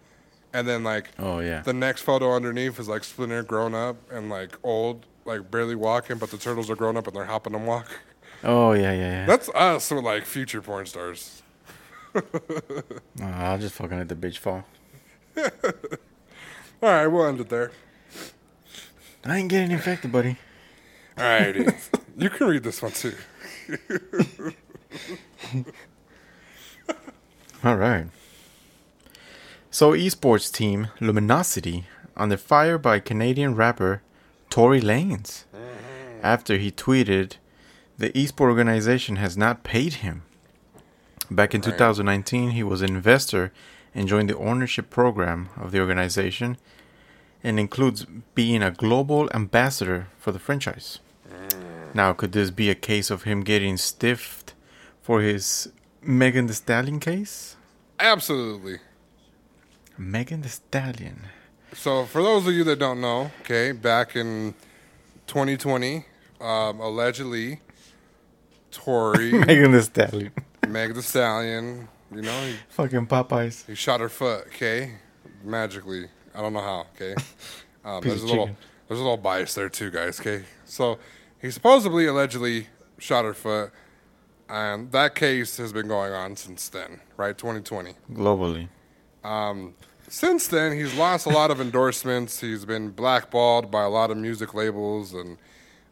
And then, like, Oh, yeah. the next photo underneath is like Splinter grown up and like old, like barely walking, but the turtles are grown up and they're helping them walk. Oh, yeah, yeah, yeah. That's us with like future porn stars. Oh, I'll just fucking let the bitch fall. All right, we'll end it there. I ain't getting infected, buddy. All righty. you can read this one too. All right. So, esports team Luminosity under fire by Canadian rapper Tory Lanez mm-hmm. after he tweeted the esport organization has not paid him. Back in Right. 2019, he was an investor and joined the ownership program of the organization and includes being a global ambassador for the franchise. Mm. Now, could this be a case of him getting stiffed for his Megan Thee Stallion case? Absolutely. Megan Thee Stallion. So, for those of you that don't know, okay, back in 2020, um, allegedly, Tory, Megan Thee Stallion. Meg Thee Stallion, you know, he, Fucking Popeyes. he shot her foot, okay, magically. I don't know how, okay. Um, there's a little, there's a little bias there too, guys. Okay, so he supposedly, allegedly shot her foot, and that case has been going on since then, right? 2020. Globally. Since then, he's lost a lot of endorsements. He's been blackballed by a lot of music labels and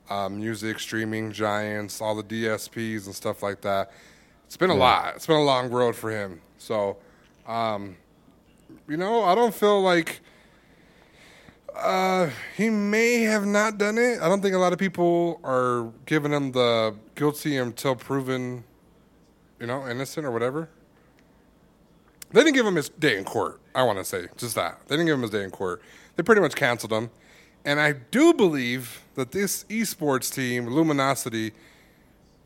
uh, music streaming giants, all the DSPs and stuff like that. It's been a lot. It's been a long road for him. So, um, you know, I don't feel like uh, he may have not done it. I don't think a lot of people are giving him the guilty until proven, you know, innocent or whatever. They didn't give him his day in court. I want to say just that. They didn't give him his day in court. They pretty much canceled him. And I do believe that this esports team, Luminosity,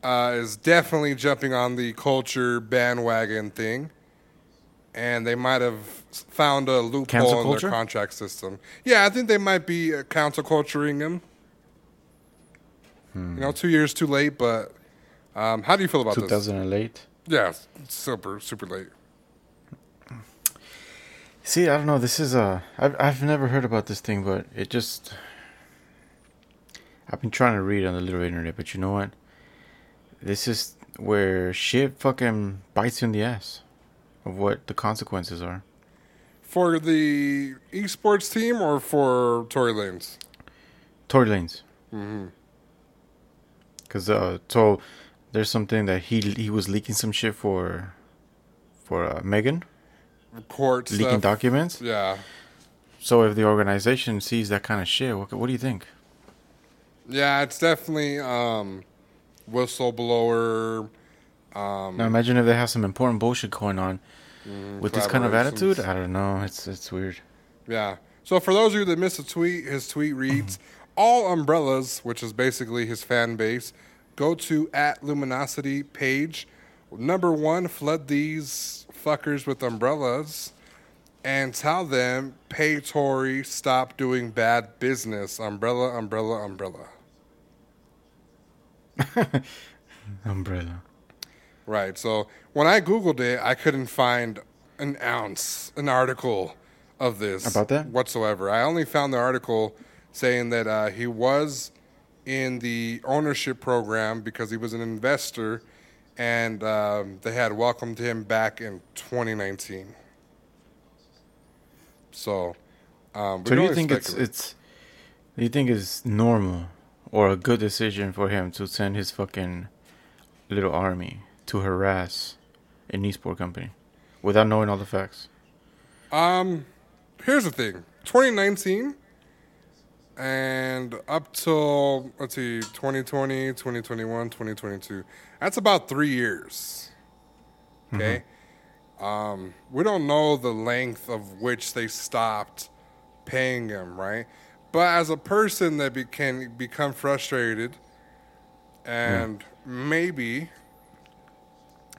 uh, is definitely jumping on the culture bandwagon thing. And they might have found a loophole Cancel in culture? their contract system. Yeah, I think they might be uh, council culturing him. You know, two years too late, but um, how do you feel about this? 2008. Yeah, super, super late. See, I don't know. This is a. I've I've never heard about this thing, but it just. I've been trying to read on the little internet, but you know what? This is where shit fucking bites you in the ass, of what the consequences are. For the esports team or for Tory Lanez? Tory Lanez. Mm-hmm. Cause uh, so there's something that he he was leaking some shit for, for uh, Megan Court leaking stuff. documents. Yeah. So if the organization sees that kind of shit, what, what do you think? Yeah, it's definitely um, whistleblower. Um, now imagine if they have some important bullshit going on mm, with this kind of attitude. I don't know. It's it's weird. Yeah. So for those of you that missed a tweet, his tweet reads, mm-hmm. "All umbrellas," which is basically his fan base, go to at Luminosity page. Number one, flood these fuckers with umbrellas, and tell them pay Tory stop doing bad business. Umbrella, umbrella, umbrella. Umbrella. Right. So when I googled it, I couldn't find an ounce, an article of this About that? whatsoever. I only found the article saying that uh, he was in the ownership program because he was an investor, and um, they had welcomed him back in 2019. So, um, So do you think it's it's do you think it's normal or a good decision for him to send his fucking little army to harass an esport company without knowing all the facts? Um, here's the thing: 2019 and up till let's see, 2020, 2021, 2022. That's about three years. Okay. Um, we don't know the length of which they stopped paying him, right? But as a person that be- can become frustrated, and maybe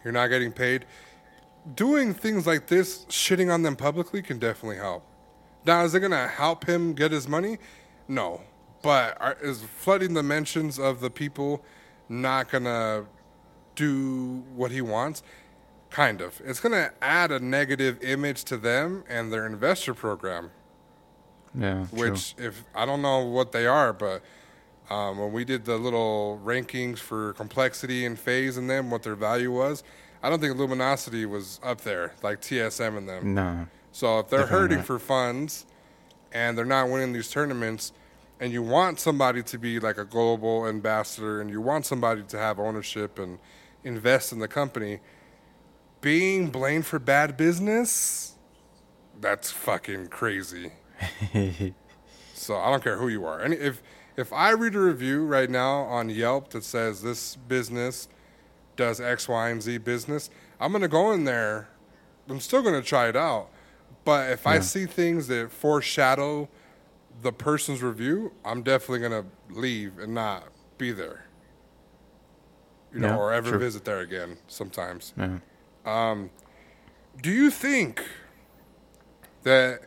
you're not getting paid, doing things like this, shitting on them publicly, can definitely help. Now, is it going to help him get his money? No. But are, is flooding the mentions of the people not going to do what he wants? Kind of. It's going to add a negative image to them and their investor program Yeah, true. which if I don't know what they are, but um, when we did the little rankings for complexity and FaZe in them, what their value was, I don't think Luminosity was up there like TSM in them. no. So if they're hurting not. for funds and they're not winning these tournaments, and you want somebody to be like a global ambassador, and you want somebody to have ownership and invest in the company, being blamed for bad business, that's fucking crazy. So I don't care who you are. And if if I read a review right now on Yelp that says this business does X, Y, and Z business, I'm gonna go in there. I'm still gonna try it out. But if I see things that foreshadow the person's review, I'm definitely gonna leave and not be there. You know, Yeah, or ever sure. visit there again sometimes. yeah. Do you think that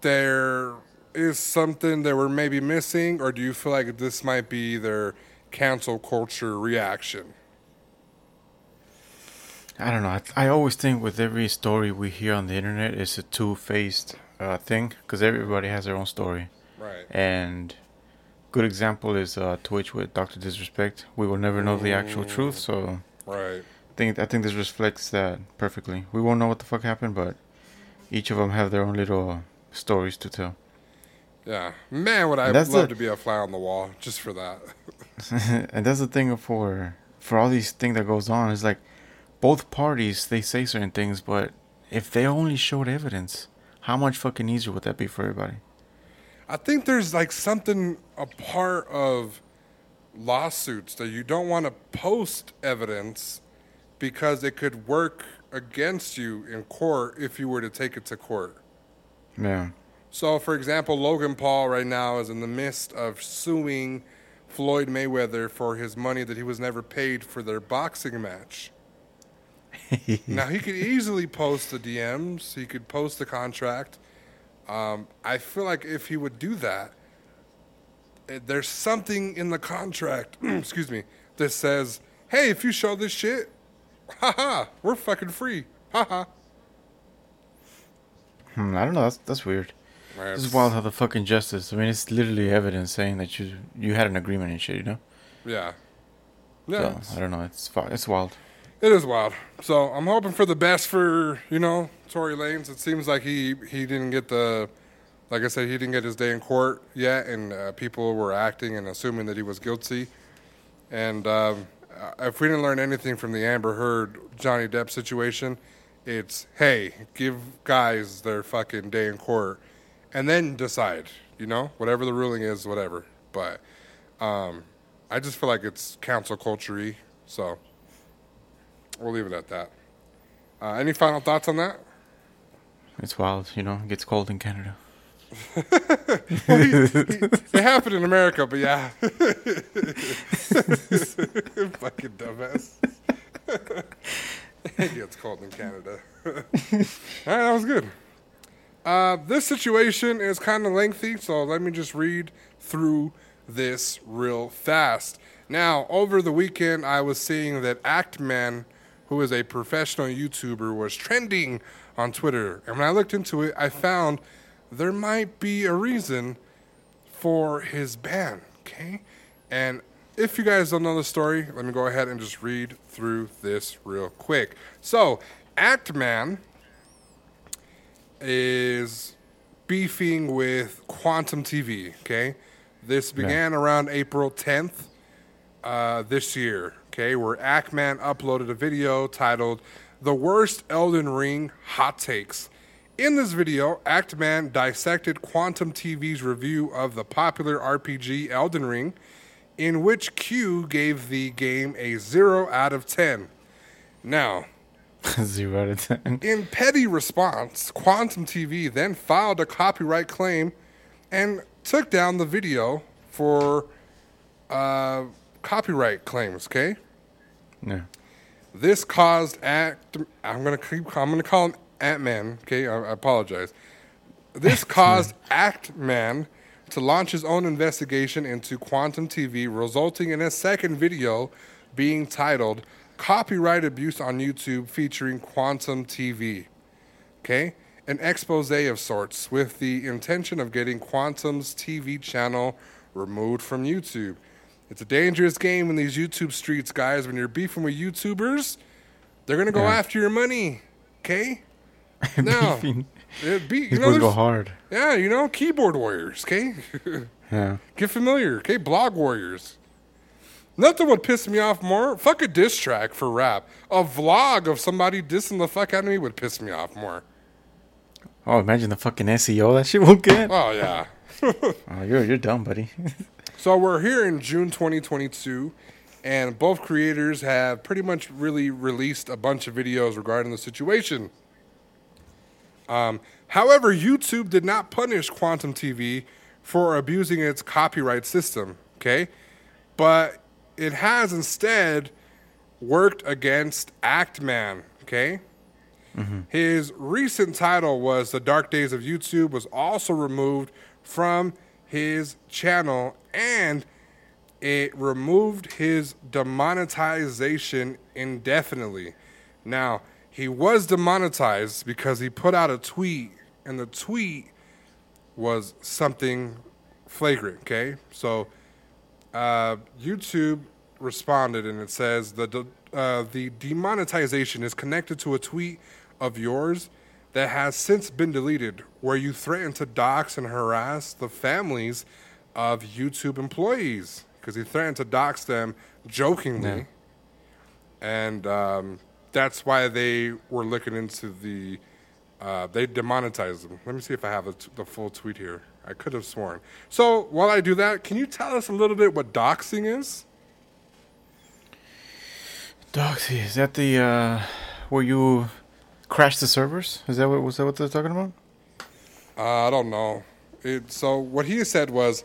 there is something that we're maybe missing, or do you feel like this might be their cancel culture reaction? I don't know. I, I always think with every story we hear on the internet, it's a two-faced uh, thing because everybody has their own story. Right. And good example is uh, Twitch with Doctor Disrespect. We will never know the actual truth, so Right. I think I think this reflects that perfectly. We won't know what the fuck happened, but each of them have their own little stories to tell. Yeah. Man, would I love the- to be a fly on the wall just for that. and that's the thing for for all these things that goes on is like both parties they say certain things, but if they only showed evidence, how much fucking easier would that be for everybody? I think there's like something a part of lawsuits that you don't want to post evidence because it could work against you in court if you were to take it to court. Yeah. So, for example, Logan Paul right now is in the midst of suing Floyd Mayweather for his money that he was never paid for their boxing match. now, he could easily post the DMs, he could post the contract. Um, I feel like if he would do that, eh, there's something in the contract, excuse me, that says, hey, if you show this shit, haha, we're fucking free. Haha. Hmm, I don't know. That's that's weird. Right, This is wild how the fucking justice. I mean, it's literally evidence saying that you you had an agreement and shit. You know. Yeah. Yeah. So I don't know. It's it's wild. It is wild. So I'm hoping for the best for you know Tory Lanez. It seems like he he didn't get the, like I said, he didn't get his day in court yet, and uh, people were acting and assuming that he was guilty. And um, uh, if we didn't learn anything from the Amber Heard Johnny Depp situation, it's hey, give guys their fucking day in court, and then decide. You know, whatever the ruling is, whatever. But um, I just feel like it's cancel culture so we'll leave it at that. Uh, any final thoughts on that? It's wild, you know. It gets cold in Canada. It happened in America, but yeah. Fucking dumbass. it gets cold in Canada. All right, that was good. Uh, this situation is kind of lengthy, so let me just read through this real fast. Now, over the weekend, I was seeing that Actman, who is a professional YouTuber, was trending on Twitter. And when I looked into it, I found there might be a reason for his ban, okay? And if you guys don't know the story, let me go ahead and just read through this real quick. So, Actman is beefing with Quantum TV, okay? This began around April 10th uh, this year, okay, where Actman uploaded a video titled The Worst Elden Ring Hot Takes. In this video, Actman dissected Quantum TV's review of the popular RPG Elden Ring, in which Q gave the game a 0 out of 10. Now, Zero out of ten. in petty response, Quantum TV then filed a copyright claim and took down the video for uh, copyright claims. Okay, Yeah. this caused Act. I'm gonna keep. I'm gonna call him Ant Man. Okay, I, I apologize. This caused Act Man to launch his own investigation into Quantum TV, resulting in a second video being titled "Copyright Abuse on YouTube" featuring Quantum TV. Okay, an expose of sorts with the intention of getting Quantum's TV channel removed from YouTube. It's a dangerous game in these YouTube streets, guys. When you're beefing with YouTubers, they're gonna go Yeah. after your money. Okay. No. It be, you know, to go hard. yeah, you know, keyboard warriors. Okay. Yeah. Get familiar. Okay, blog warriors. Nothing would piss me off more. Fuck a diss track for rap. A vlog of somebody dissing the fuck out of me would piss me off more. Oh, imagine the fucking SEO that shit will get. Oh yeah. Oh, you're you're dumb, buddy. So we're here in June 2022, and both creators have pretty much really released a bunch of videos regarding the situation. Um, however, YouTube did not punish Quantum TV for abusing its copyright system, okay? But it has instead worked against Actman, okay? His recent title was The Dark Days of YouTube was also removed from his channel and it removed his demonetization indefinitely. Now, he was demonetized because he put out a tweet and the tweet was something flagrant, okay? So uh, YouTube responded and it says the de- uh, the demonetization is connected to a tweet of yours that has since been deleted, where you threatened to dox and harass the families of YouTube employees because he threatened to dox them jokingly, Yeah. and um, that's why they were looking into the. Uh, they demonetized them. Let me see if I have the, t- the full tweet here. I could have sworn. So while I do that, can you tell us a little bit what doxing is? Doxy, is that the uh where you crash the servers? Is that what was that what they're talking about? Uh, I don't know. It, so what he said was,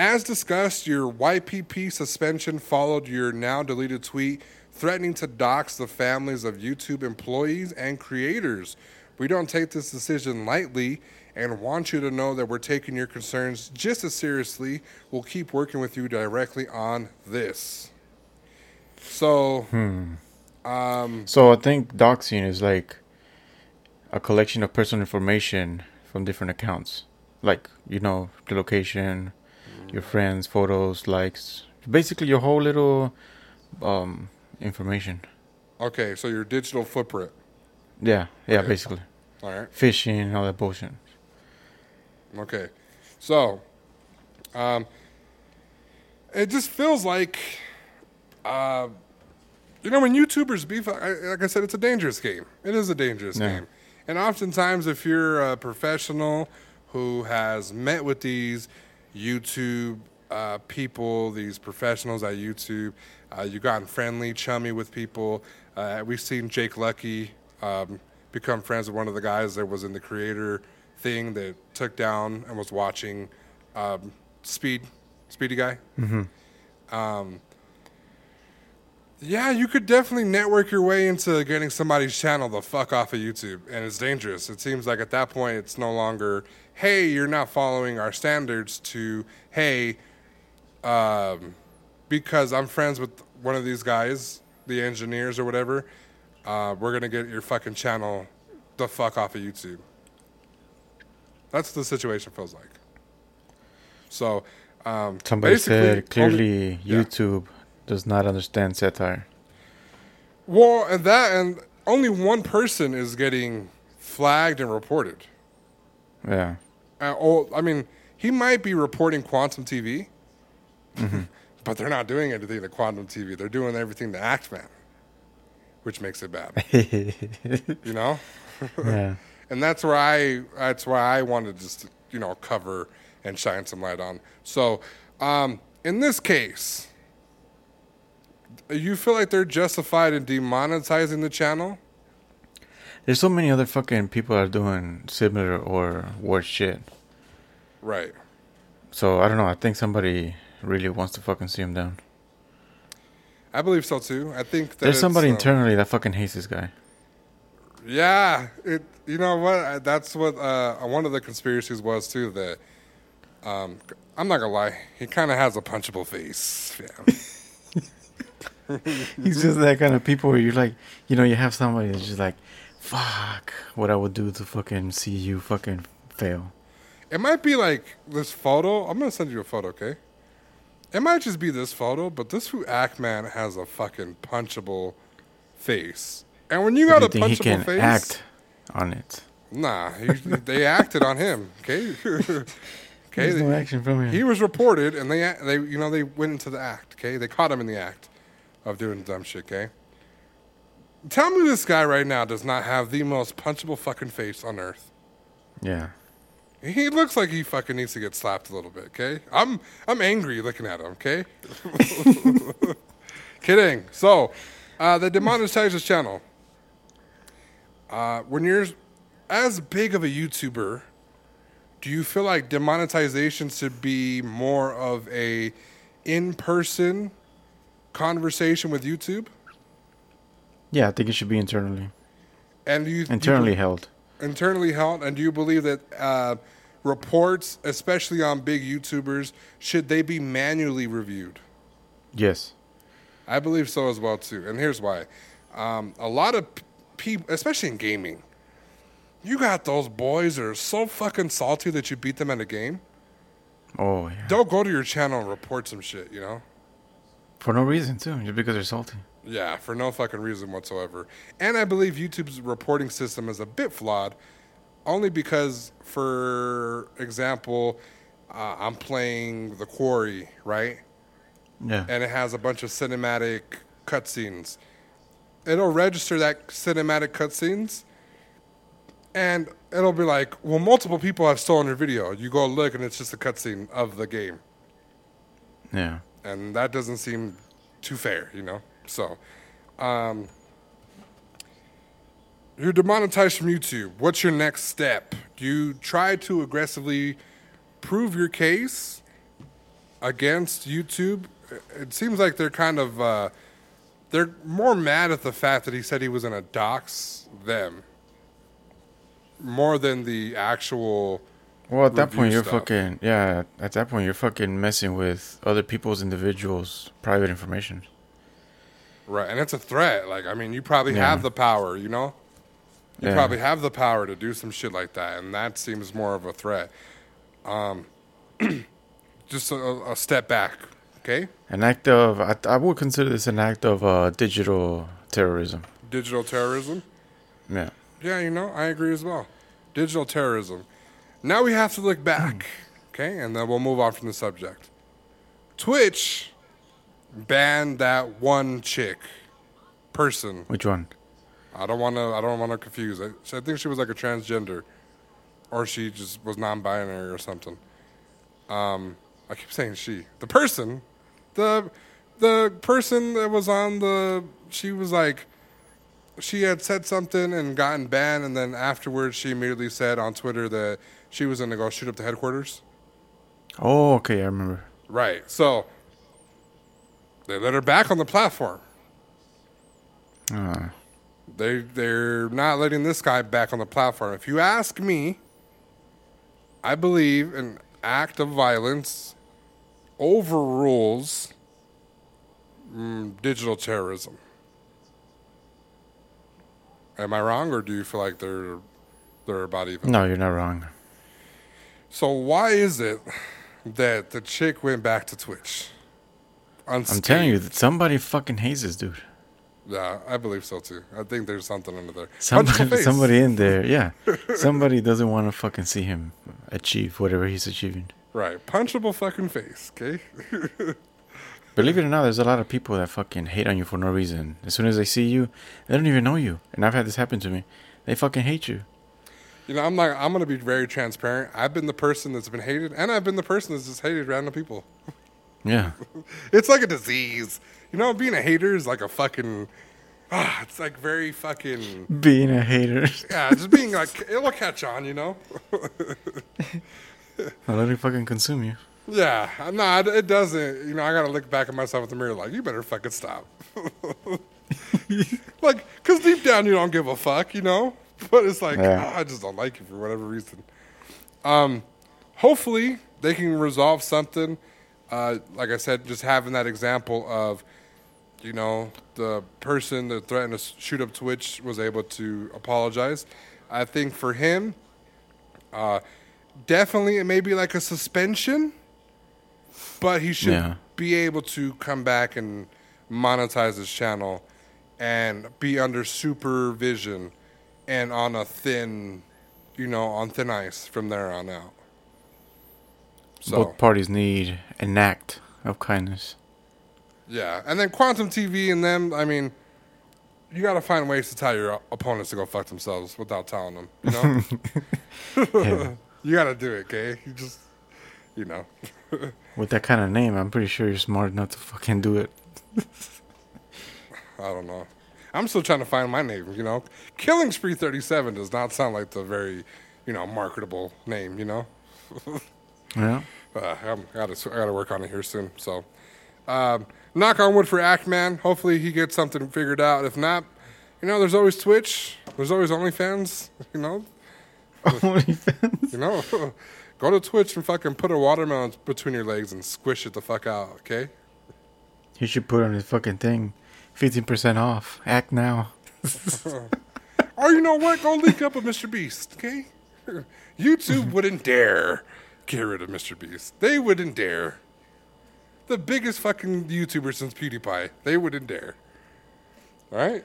as discussed, your YPP suspension followed your now deleted tweet threatening to dox the families of YouTube employees and creators. We don't take this decision lightly and want you to know that we're taking your concerns just as seriously. We'll keep working with you directly on this. So, hmm. um, So I think doxing is like a collection of personal information from different accounts. Like, you know, the location, your friends, photos, likes, basically your whole little um information. okay, so your digital footprint. Yeah, yeah, Okay. basically. All right. Phishing, all that bullshit. Okay. So, um, it just feels like, uh, you know, when YouTubers beef, like I said, it's a dangerous game. It is a dangerous Yeah. game. And oftentimes, if you're a professional who has met with these YouTube uh, people, these professionals at YouTube. Uh, you've gotten friendly, chummy with people. Uh, we've seen Jake Lucky um, become friends with one of the guys that was in the creator thing that took down and was watching um, Speed, Speedy guy. Um, yeah, you could definitely network your way into getting somebody's channel the fuck off of YouTube, and it's dangerous. It seems like at that point, it's no longer, hey, you're not following our standards, to, hey, um, because I'm friends with one of these guys, the engineers or whatever, uh, we're gonna get your fucking channel the fuck off of YouTube. That's the situation feels like. So, um, Somebody said only- clearly yeah. YouTube does not understand satire. Well, and that and only one person is getting flagged and reported. Yeah. Uh, oh, I mean, he might be reporting Quantum TV, but they're not doing anything to Quantum TV. They're doing everything to Actman, which makes it bad. you know, yeah. and that's where I that's why I wanted to just you know cover and shine some light on. So, um, in this case, you feel like they're justified in demonetizing the channel? There's so many other fucking people that are doing similar or worse shit. Right. So I don't know. I think somebody really wants to fucking see him down. I believe so too. I think that There's somebody um, internally that fucking hates this guy. Yeah, it. You know what? That's what uh, one of the conspiracies was too. That um, I'm not gonna lie, he kind of has a punchable face. Yeah. He's just that kind of people where you're like, you know, you have somebody that's just like, fuck, what I would do to fucking see you fucking fail. it might be like this photo. I'm gonna send you a photo, okay? It might just be this photo, but this who Actman has a fucking punchable face. And when you got you a think he punchable can face, act on it? nah, he, they acted on him. Okay, okay. There's no action from him. He was reported, and they they you know they went into the act. Okay, they caught him in the act of doing dumb shit. Okay, tell me this guy right now does not have the most punchable fucking face on earth. yeah. He looks like he fucking needs to get slapped a little bit. Okay, I'm I'm angry looking at him. Okay, kidding. So, uh, they demonetized his channel. Uh, when you're as big of a YouTuber, do you feel like demonetization should be more of a in-person conversation with YouTube? Yeah, I think it should be internally. And you do you Internally held. internally held, and do you believe that uh, reports, especially on big YouTubers, should they be manually reviewed? Yes. I believe so as well too, and here's why: um, a lot of people, especially in gaming, you got those boys that are so fucking salty that you beat them at a game. Oh, yeah. They'll go to your channel and report some shit, you know? For no reason, too. Just because they're salty. Yeah, for no fucking reason whatsoever. And I believe YouTube's reporting system is a bit flawed, only because, for example, uh, I'm playing The Quarry, right? Yeah. And it has a bunch of cinematic cutscenes. It'll register that cinematic cutscenes, and it'll be like, well, multiple people have stolen your video. You go look, and it's just a cutscene of the game. Yeah. and that doesn't seem too fair, you know. So, um, you're demonetized from YouTube. What's your next step? Do you try to aggressively prove your case against YouTube? It seems like they're kind of uh, they're more mad at the fact that he said he was going to dox them more than the actual. Well, at that point, you're stuff. fucking yeah. At that point, you're fucking messing with other people's individuals' private information. Right, and it's a threat. Like, I mean, you probably Yeah. have the power, you know? You Yeah. probably have the power to do some shit like that, and that seems more of a threat. Um, just a, a step back, okay? An act of I, I would consider this an act of uh, digital terrorism. Digital terrorism. Yeah. Yeah, you know, I agree as well. Digital terrorism. Now we have to look back, okay? And then we'll move on from the subject. Twitch banned that one chick person Which one? I don't want to. I don't want to confuse. I, I think she was like a transgender. or she just was non-binary or something. Um, I keep saying she. The person, the the person that was on the, she was like, she had said something and gotten banned, and then afterwards she immediately said on Twitter that she was gonna go shoot up the headquarters. Oh, okay, I remember. Right. So they let her back on the platform. Uh, They they're not letting this guy back on the platform. If you ask me, I believe an act of violence overrules mm, digital terrorism. Am I wrong, or do you feel like they're they're about even? no, you're not wrong. So why is it that the chick went back to Twitch? I'm telling you, that somebody fucking hates this dude. Yeah, I believe so too. I think there's something under there. Somebody, somebody in there, yeah. Somebody doesn't want to fucking see him achieve whatever he's achieving. Right, punchable fucking face. Okay. Believe it or not, there's a lot of people that fucking hate on you for no reason. As soon as they see you, they don't even know you. And I've had this happen to me. They fucking hate you. You know, I'm like, I'm gonna be very transparent. I've been the person that's been hated, and I've been the person that's just hated random people. Yeah. It's like a disease. You know, being a hater is like a fucking. Ah, it's like very fucking. Being a hater. Yeah, just being like it'll catch on. You know. I'll let it fucking consume you. Yeah, no, it, it doesn't. You know, I gotta look back at myself in the mirror like, you better fucking stop. like, cause deep down you don't give a fuck, you know. But it's like, Yeah. "Ah, I just don't like you for whatever reason. Um, hopefully they can resolve something. Uh, like I said, just having that example of, you know, the person that threatened to shoot up Twitch was able to apologize. I think for him, uh, definitely it may be like a suspension, but he should Yeah. be able to come back and monetize his channel and be under supervision and on a thin, you know, on thin ice from there on out. So Both parties need an act of kindness. yeah, and then Quantum TV and them. I mean, you got to find ways to tell your opponents to go fuck themselves without telling them. You know, Yeah. you got to do it, okay? You just, you know. With that kind of name, I'm pretty sure you're smart enough to fucking do it. I don't know. I'm still trying to find my name, you know. Killing Spree 37 does not sound like the very, you know, marketable name, you know. Yeah. Uh, I'm, I gotta, I gotta work on it here soon. So, um, knock on wood for Actman. Hopefully he gets something figured out. If not, you know, there's always Twitch. There's always OnlyFans. You know, OnlyFans. you know. Go to Twitch and fucking put a watermelon between your legs and squish it the fuck out. Okay. He should put on his fucking thing. 15% off. Act now. Or you know what? Go link up with Mr. Beast, okay? YouTube wouldn't dare get rid of Mr. Beast. They wouldn't dare. The biggest fucking YouTuber since PewDiePie. They wouldn't dare. All right?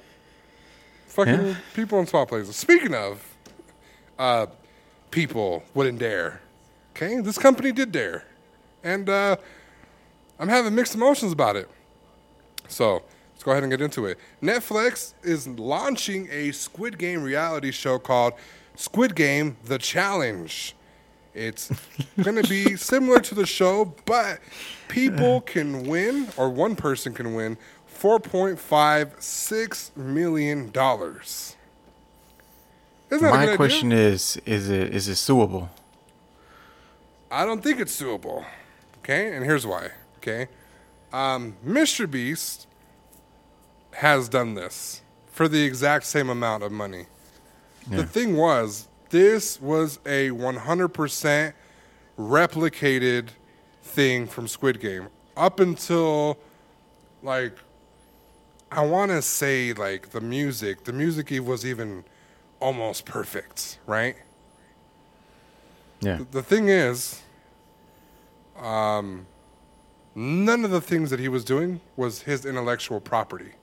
Fucking Yeah. people in small places. Speaking of, uh, people wouldn't dare. Okay? This company did dare. And uh, I'm having mixed emotions about it. So let's go ahead and get into it. Netflix is launching a Squid Game reality show called Squid Game The Challenge. It's going to be similar to the show, but people can win, or one person can win, $4.56 million. Isn't that a good My idea? question is is it is it suable? I don't think it's suable. Okay, and here's why. Okay, um, Mr. Beast has done this for the exact same amount of money. Yeah. The thing was, this was a 100% replicated thing from Squid Game up until like I want to say like the music. The music was even almost perfect, right? Yeah. The thing is, um, none of the things that he was doing was his intellectual property,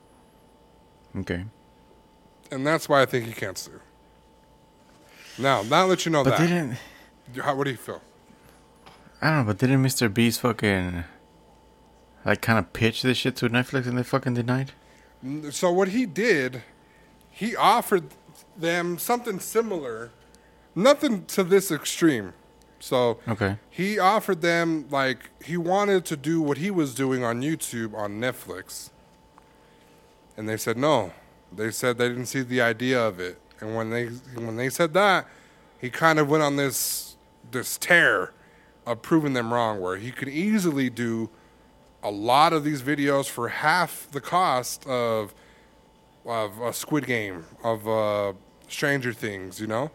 Okay. and that's why I think he can't sue. Now, now that you know But that, didn't how, what do you feel? I don't know, but didn't Mr. Beast fucking like kind of pitch this shit to Netflix and they fucking denied? So what he did, he offered them something similar, nothing to this extreme. So Okay. he offered them like he wanted to do what he was doing on YouTube on Netflix. And they said no. They said they didn't see the idea of it. And when they when they said that, he kind of went on this this tear of proving them wrong where he could easily do a lot of these videos for half the cost of of a Squid Game, of uh, Stranger Things, you know,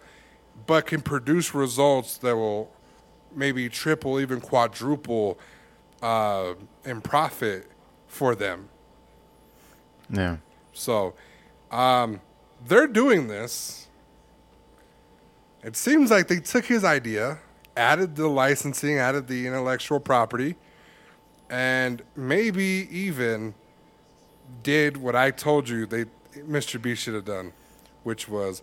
but can produce results that will maybe triple, even quadruple uh, in profit for them. Yeah. So um, they're doing this. It seems like they took his idea, added the licensing, added the intellectual property, and maybe even did what I told you they Mr. B should have done, which was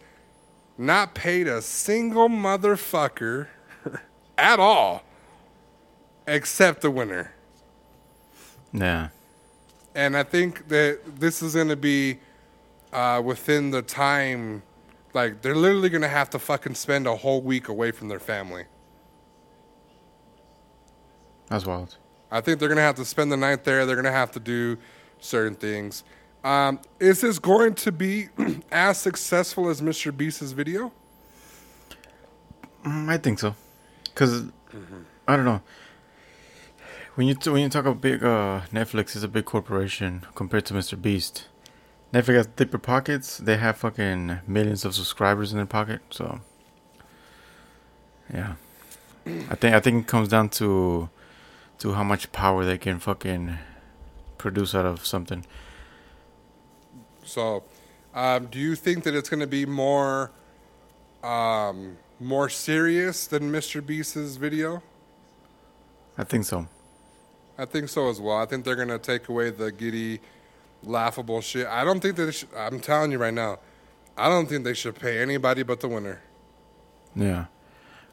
not paid a single motherfucker at all except the winner. Yeah. And I think that this is going to be uh, within the time, like they're literally going to have to fucking spend a whole week away from their family. That's wild. I think they're going to have to spend the night there. They're going to have to do certain things. Um, is this going to be as successful as Mr. Beast's video? Mm, I think so. because I don't know. When you t- when you talk about big uh, Netflix is a big corporation compared to Mr. Beast. Netflix has deeper pockets. They have fucking millions of subscribers in their pocket. So yeah, I think I think it comes down to to how much power they can fucking produce out of something. So, um, do you think that it's going to be more um, more serious than Mr. Beast's video? I think so. I think so as well. I think they're going to take away the giddy, laughable shit. I don't think that. They should, I'm telling you right now, I don't think they should pay anybody but the winner. Yeah,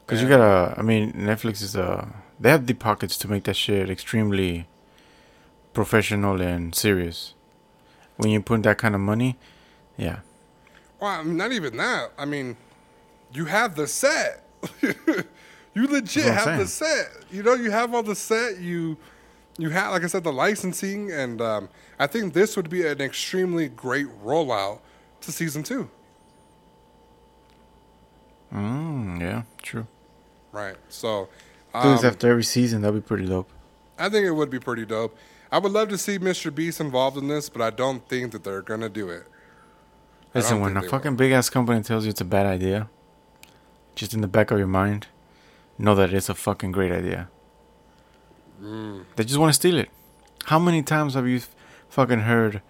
because you gotta. I mean, Netflix is uh They have the pockets to make that shit extremely professional and serious. When you put that kind of money, yeah, Well, not even that. I mean, you have the set. you legit That's what I'm have the set. You know, you have all the set. You, you have, like I said, the licensing, and um, I think this would be an extremely great rollout to season two. mm, yeah, true. Right. So, Do this um, after every season. That'd be pretty dope. I think it would be pretty dope. I would love to see Mr. Beast involved in this, but I don't think that they're gonna do it. Listen, when a fucking big ass company tells you it's a bad idea, just in the back of your mind, know that it's a fucking great idea. Mm. They just want to steal it. How many times have you f- fucking heard,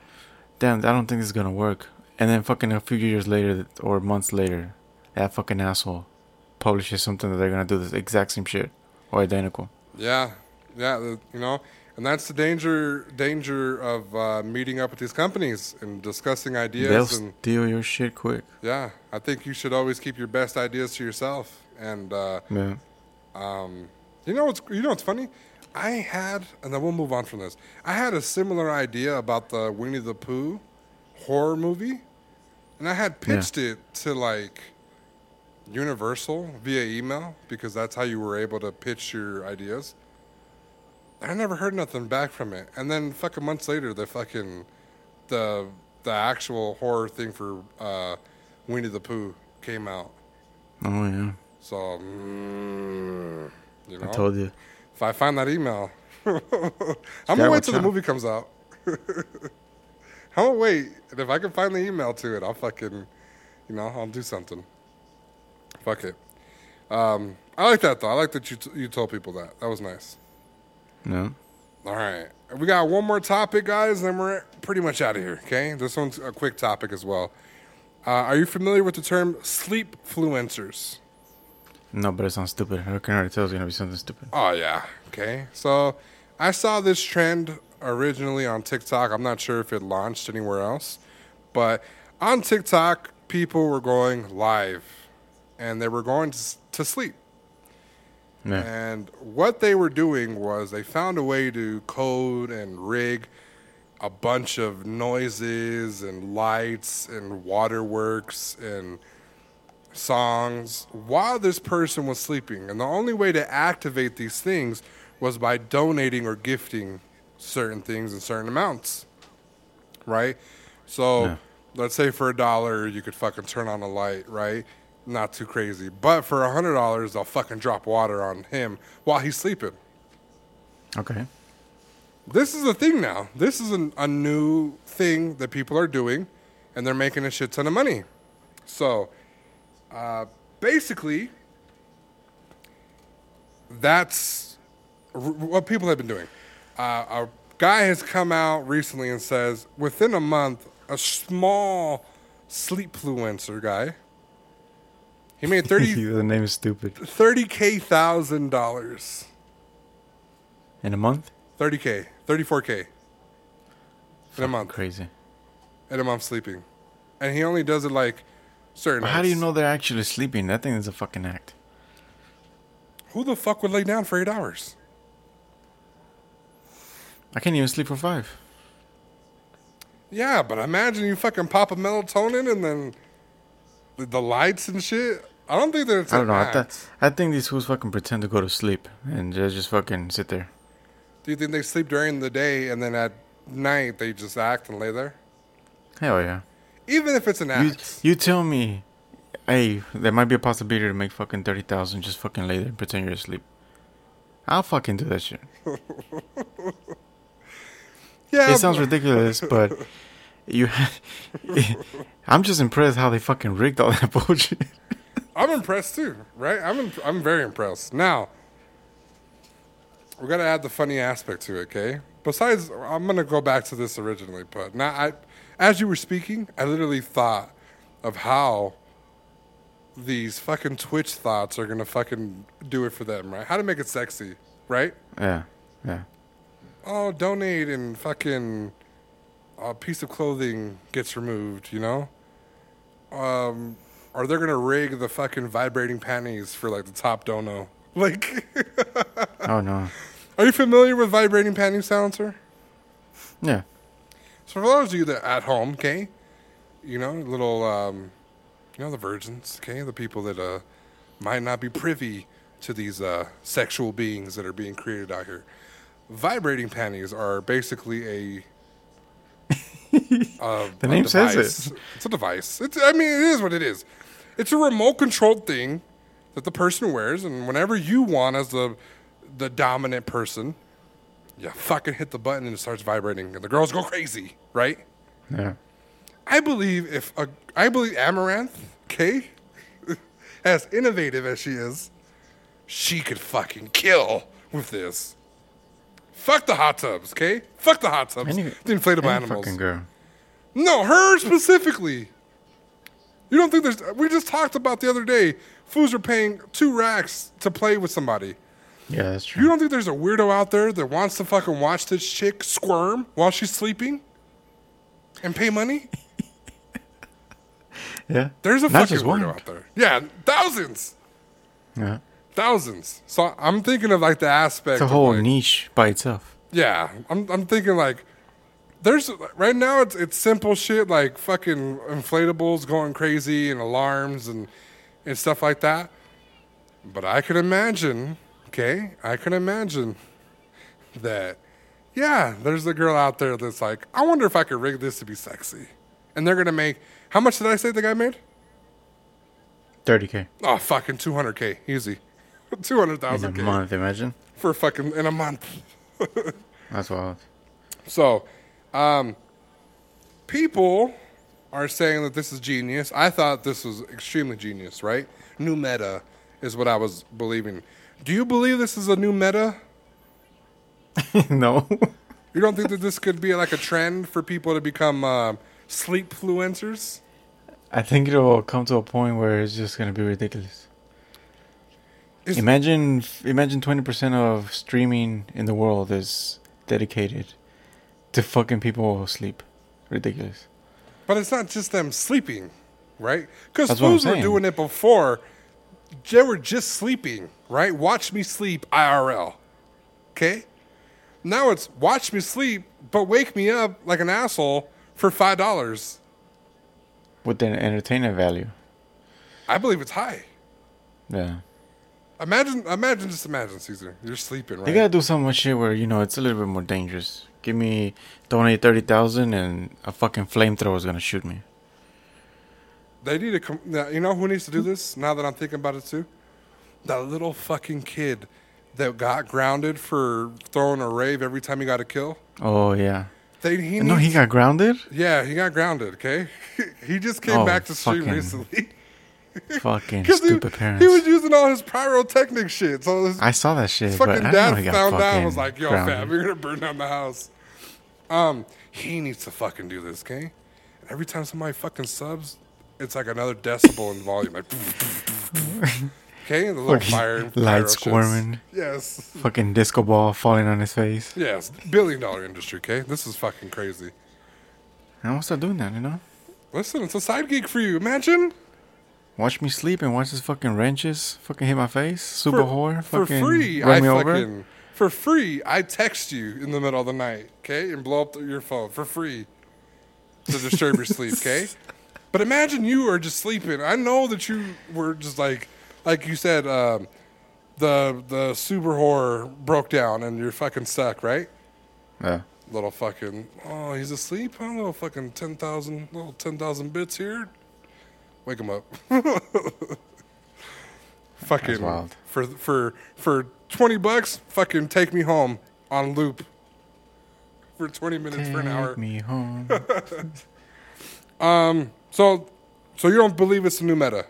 damn, I don't think this is gonna work? And then fucking a few years later or months later, that fucking asshole publishes something that they're gonna do the exact same shit or identical. Yeah, yeah, you know, and that's the danger danger of uh, meeting up with these companies and discussing ideas. They'll. And steal your shit quick. yeah, I think you should always keep your best ideas to yourself. And uh, Yeah. um, you know what's you know what's funny? I had, and then we'll move on from this. I had a similar idea about the Winnie the Pooh horror movie, and I had Yeah. pitched it to like Universal via email because that's how you were able to pitch your ideas. I never heard nothing back from it, and then fucking months later, the fucking the the actual horror thing for uh, Winnie the Pooh came out. Oh yeah. So, mm, you know, I told you. If I find that email, I'm gonna wait till the movie comes out. I'm gonna wait, and if I can find the email to it, I'll fucking, you know, I'll do something. Fuck it. Um, I like that though. I like that you t- you told people that. That was nice. No. All right, we got one more topic, guys, and we're pretty much out of here. Okay, this one's a quick topic as well. Uh, are you familiar with the term sleep fluencers? No, but it sounds stupid. I can already tell it's gonna be something stupid. Oh yeah. Okay. So I saw this trend originally on TikTok. I'm not sure if it launched anywhere else, but on TikTok, people were going live, and they were going to, to sleep. Yeah. And what they were doing was they found a way to code and rig a bunch of noises and lights and waterworks and songs while this person was sleeping. And the only way to activate these things was by donating or gifting certain things in certain amounts. Right? So Yeah. let's say for a dollar you could fucking turn on a light, right? Not too crazy. But for a hundred dollars they'll fucking drop water on him while he's sleeping. Okay. This is a thing now. This is an, a new thing that people are doing, and they're making a shit ton of money. So, uh, basically, that's r- what people have been doing. Uh, a guy has come out recently and says within a month, a small sleep fluencer guy, he made 30 the name is stupid. 30k thousand dollars. In a month? 30k, 34k in a month. Crazy. In a month sleeping, and he only does it like certain. How do you know they're actually sleeping? That thing is a fucking act. Who the fuck would lay down for eight hours? I can't even sleep for five. Yeah, but imagine you fucking pop a melatonin and then the, the lights and shit. I don't think that it's. I don't know. I, th- I think these fools fucking pretend to go to sleep and just, just fucking sit there. Do you think they sleep during the day and then at night they just act and lay there? Hell yeah. Even if it's an You, you tell me, hey, there might be a possibility to make fucking 30,000 just fucking lay there and pretend you're asleep. I'll fucking do that shit. yeah, It sounds ridiculous, but you. I'm just impressed how they fucking rigged all that bullshit. I'm impressed too, right? I'm imp- I'm very impressed. Now, we got to add the funny aspect to it, okay? Besides, I'm gonna go back to this originally, but now I, as you were speaking, I literally thought of how these fucking Twitch thoughts are gonna fucking do it for them, right? How to make it sexy, right? Yeah, yeah. Oh, donate and fucking a piece of clothing gets removed, you know? Um, or they're gonna rig the fucking vibrating panties for like the top dono. Like, Oh no. are you familiar with vibrating panty silencer? Yeah. So for those of you that at home, okay, you know, little, um, you know, the virgins, okay, the people that uh, might not be privy to these uh, sexual beings that are being created out here. Vibrating panties are basically a. uh, The name says device. it. It's a device. It's. I mean, it is what it is. It's a remote controlled thing that the person wears, and whenever you want, as the the dominant person, you fucking hit the button and it starts vibrating, and the girls go crazy, right? Yeah. I believe if a, I believe Amouranth, okay, as innovative as she is, she could fucking kill with this. Fuck the hot tubs, okay? Fuck the hot tubs. Any, the inflatable any animals. fucking girl. No, her specifically. You don't think there's? We just talked about the other day. Fools are paying two racks to play with somebody. Yeah, that's true. You don't think there's a weirdo out there that wants to fucking watch this chick squirm while she's sleeping and pay money? yeah. There's a Not fucking just weirdo one. out there. Yeah, thousands, Yeah. thousands. So I'm thinking of like the aspect. It's a of, whole like- niche by itself. Yeah, I'm I'm thinking like there's right now it's it's simple shit like fucking inflatables going crazy and alarms and and stuff like that. But I can imagine, okay, I can imagine that yeah, there's a girl out there that's like, I wonder if I could rig this to be sexy. And they're gonna make how much did I say the guy made? 30K Oh fucking two hundred K. Easy. Two hundred in a month, imagine. for fucking in a month. That's wild. So, um, people are saying that this is genius. I thought this was extremely genius, right? New meta is what I was believing. Do you believe this is a new meta? no. You don't think that this could be like a trend for people to become uh, sleep fluencers? I think it'll come to a point where it's just gonna be ridiculous. Is- imagine, imagine twenty percent of streaming in the world is dedicated to fucking people who sleep. Ridiculous. But it's not just them sleeping, right? Because fools were doing it before. They were just sleeping, right? Watch me sleep IRL. Okay? Now it's watch me sleep, but wake me up like an asshole for $5. With the entertainment value. I believe it's high. Yeah. Imagine, imagine, just imagine, Caesar. You're sleeping, right? They gotta do some shit where you know it's a little bit more dangerous. Give me donate thirty thousand and a fucking flamethrower is gonna shoot me. They need to come. You know who needs to do this? Now that I'm thinking about it too, that little fucking kid that got grounded for throwing a rave every time he got a kill. Oh yeah. They, he no, he got grounded. Yeah, he got grounded. Okay, he just came Oh, back to stream fucking recently. Fucking 'Cause he, stupid parents. he was using all his pyrotechnic shit. So his I saw that shit. fucking I didn't know dad found out was like, "Yo, grounded. fam, you're gonna burn down the house." Um, he needs to fucking do this, okay? And every time somebody fucking subs, it's like another decibel in volume, like. okay, the little fire light squirming. Yes, Fucking disco ball falling on his face. yes, billion dollar industry. Okay, this is fucking crazy. And what's that doing that? You know? Listen, it's a side gig for you. Imagine Watch me sleep and watch this fucking wrenches fucking hit my face. Super whore. for Fucking free. Run I fucking for free. I text you in the middle of the night, okay, and blow up your phone for free to disturb your sleep, okay. But imagine you are just sleeping. I know that you were just like, like you said, um, the the super horror broke down and you're fucking stuck, right? Yeah. Little fucking oh, he's asleep. Huh? Little fucking ten thousand, little ten thousand bits here. Wake him up. fucking wild. for for for twenty bucks. Fucking take me home on loop for twenty minutes for an hour. Take me home. So, so you don't believe it's a new meta?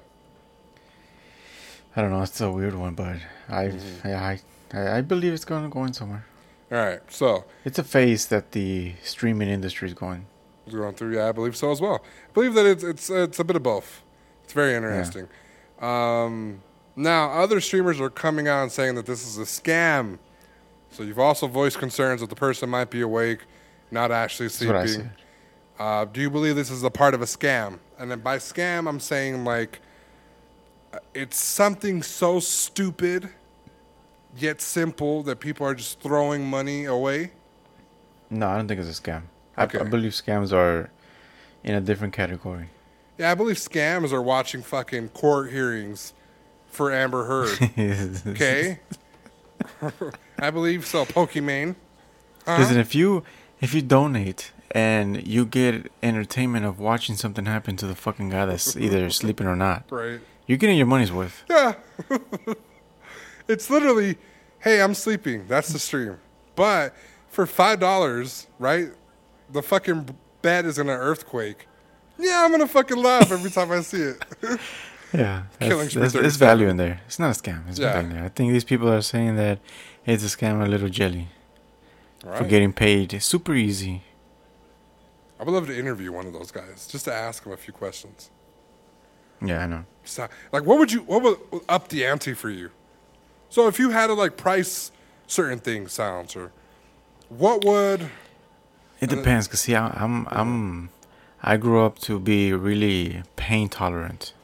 I don't know. It's a weird one, but I, Mm-hmm. I, I, I believe it's going to go in somewhere. All right. So It's a phase that the streaming industry is going. going through. Yeah, I believe so as well. I believe that it's it's it's a bit of both. It's very interesting. Um, now, other streamers are coming out and saying that this is a scam. So you've also voiced concerns that the person might be awake, not actually That's what I sleeping. Uh, do you believe this is a part of a scam? And then by scam, I'm saying like it's something so stupid yet simple that people are just throwing money away. No, I don't think it's a scam. I, Okay. I believe scams are in a different category. Yeah, I believe scams are watching fucking court hearings for Amber Heard. Okay. I believe so. Pokimane. Uh-huh. Listen, if you if you donate and you get entertainment of watching something happen to the fucking guy that's either sleeping or not, Right. you're getting your money's worth. Yeah. it's literally, hey, I'm sleeping. That's the stream. But for five dollars, right? The fucking bed is in an earthquake. Yeah, I'm gonna fucking laugh every time I see it. Yeah, Killing that's, spree that's, 37. there's value in there. It's not a scam. It's Yeah. value. I think these people are saying that it's a scam, a little jelly for getting paid super easy. I would love to interview one of those guys just to ask them a few questions. Yeah, I know. So, like, what would you, what would up the ante for you? So, if you had to like price certain things, sounds, or what would, It uh, depends, cause see, I, I'm I'm I grew up to be really pain tolerant.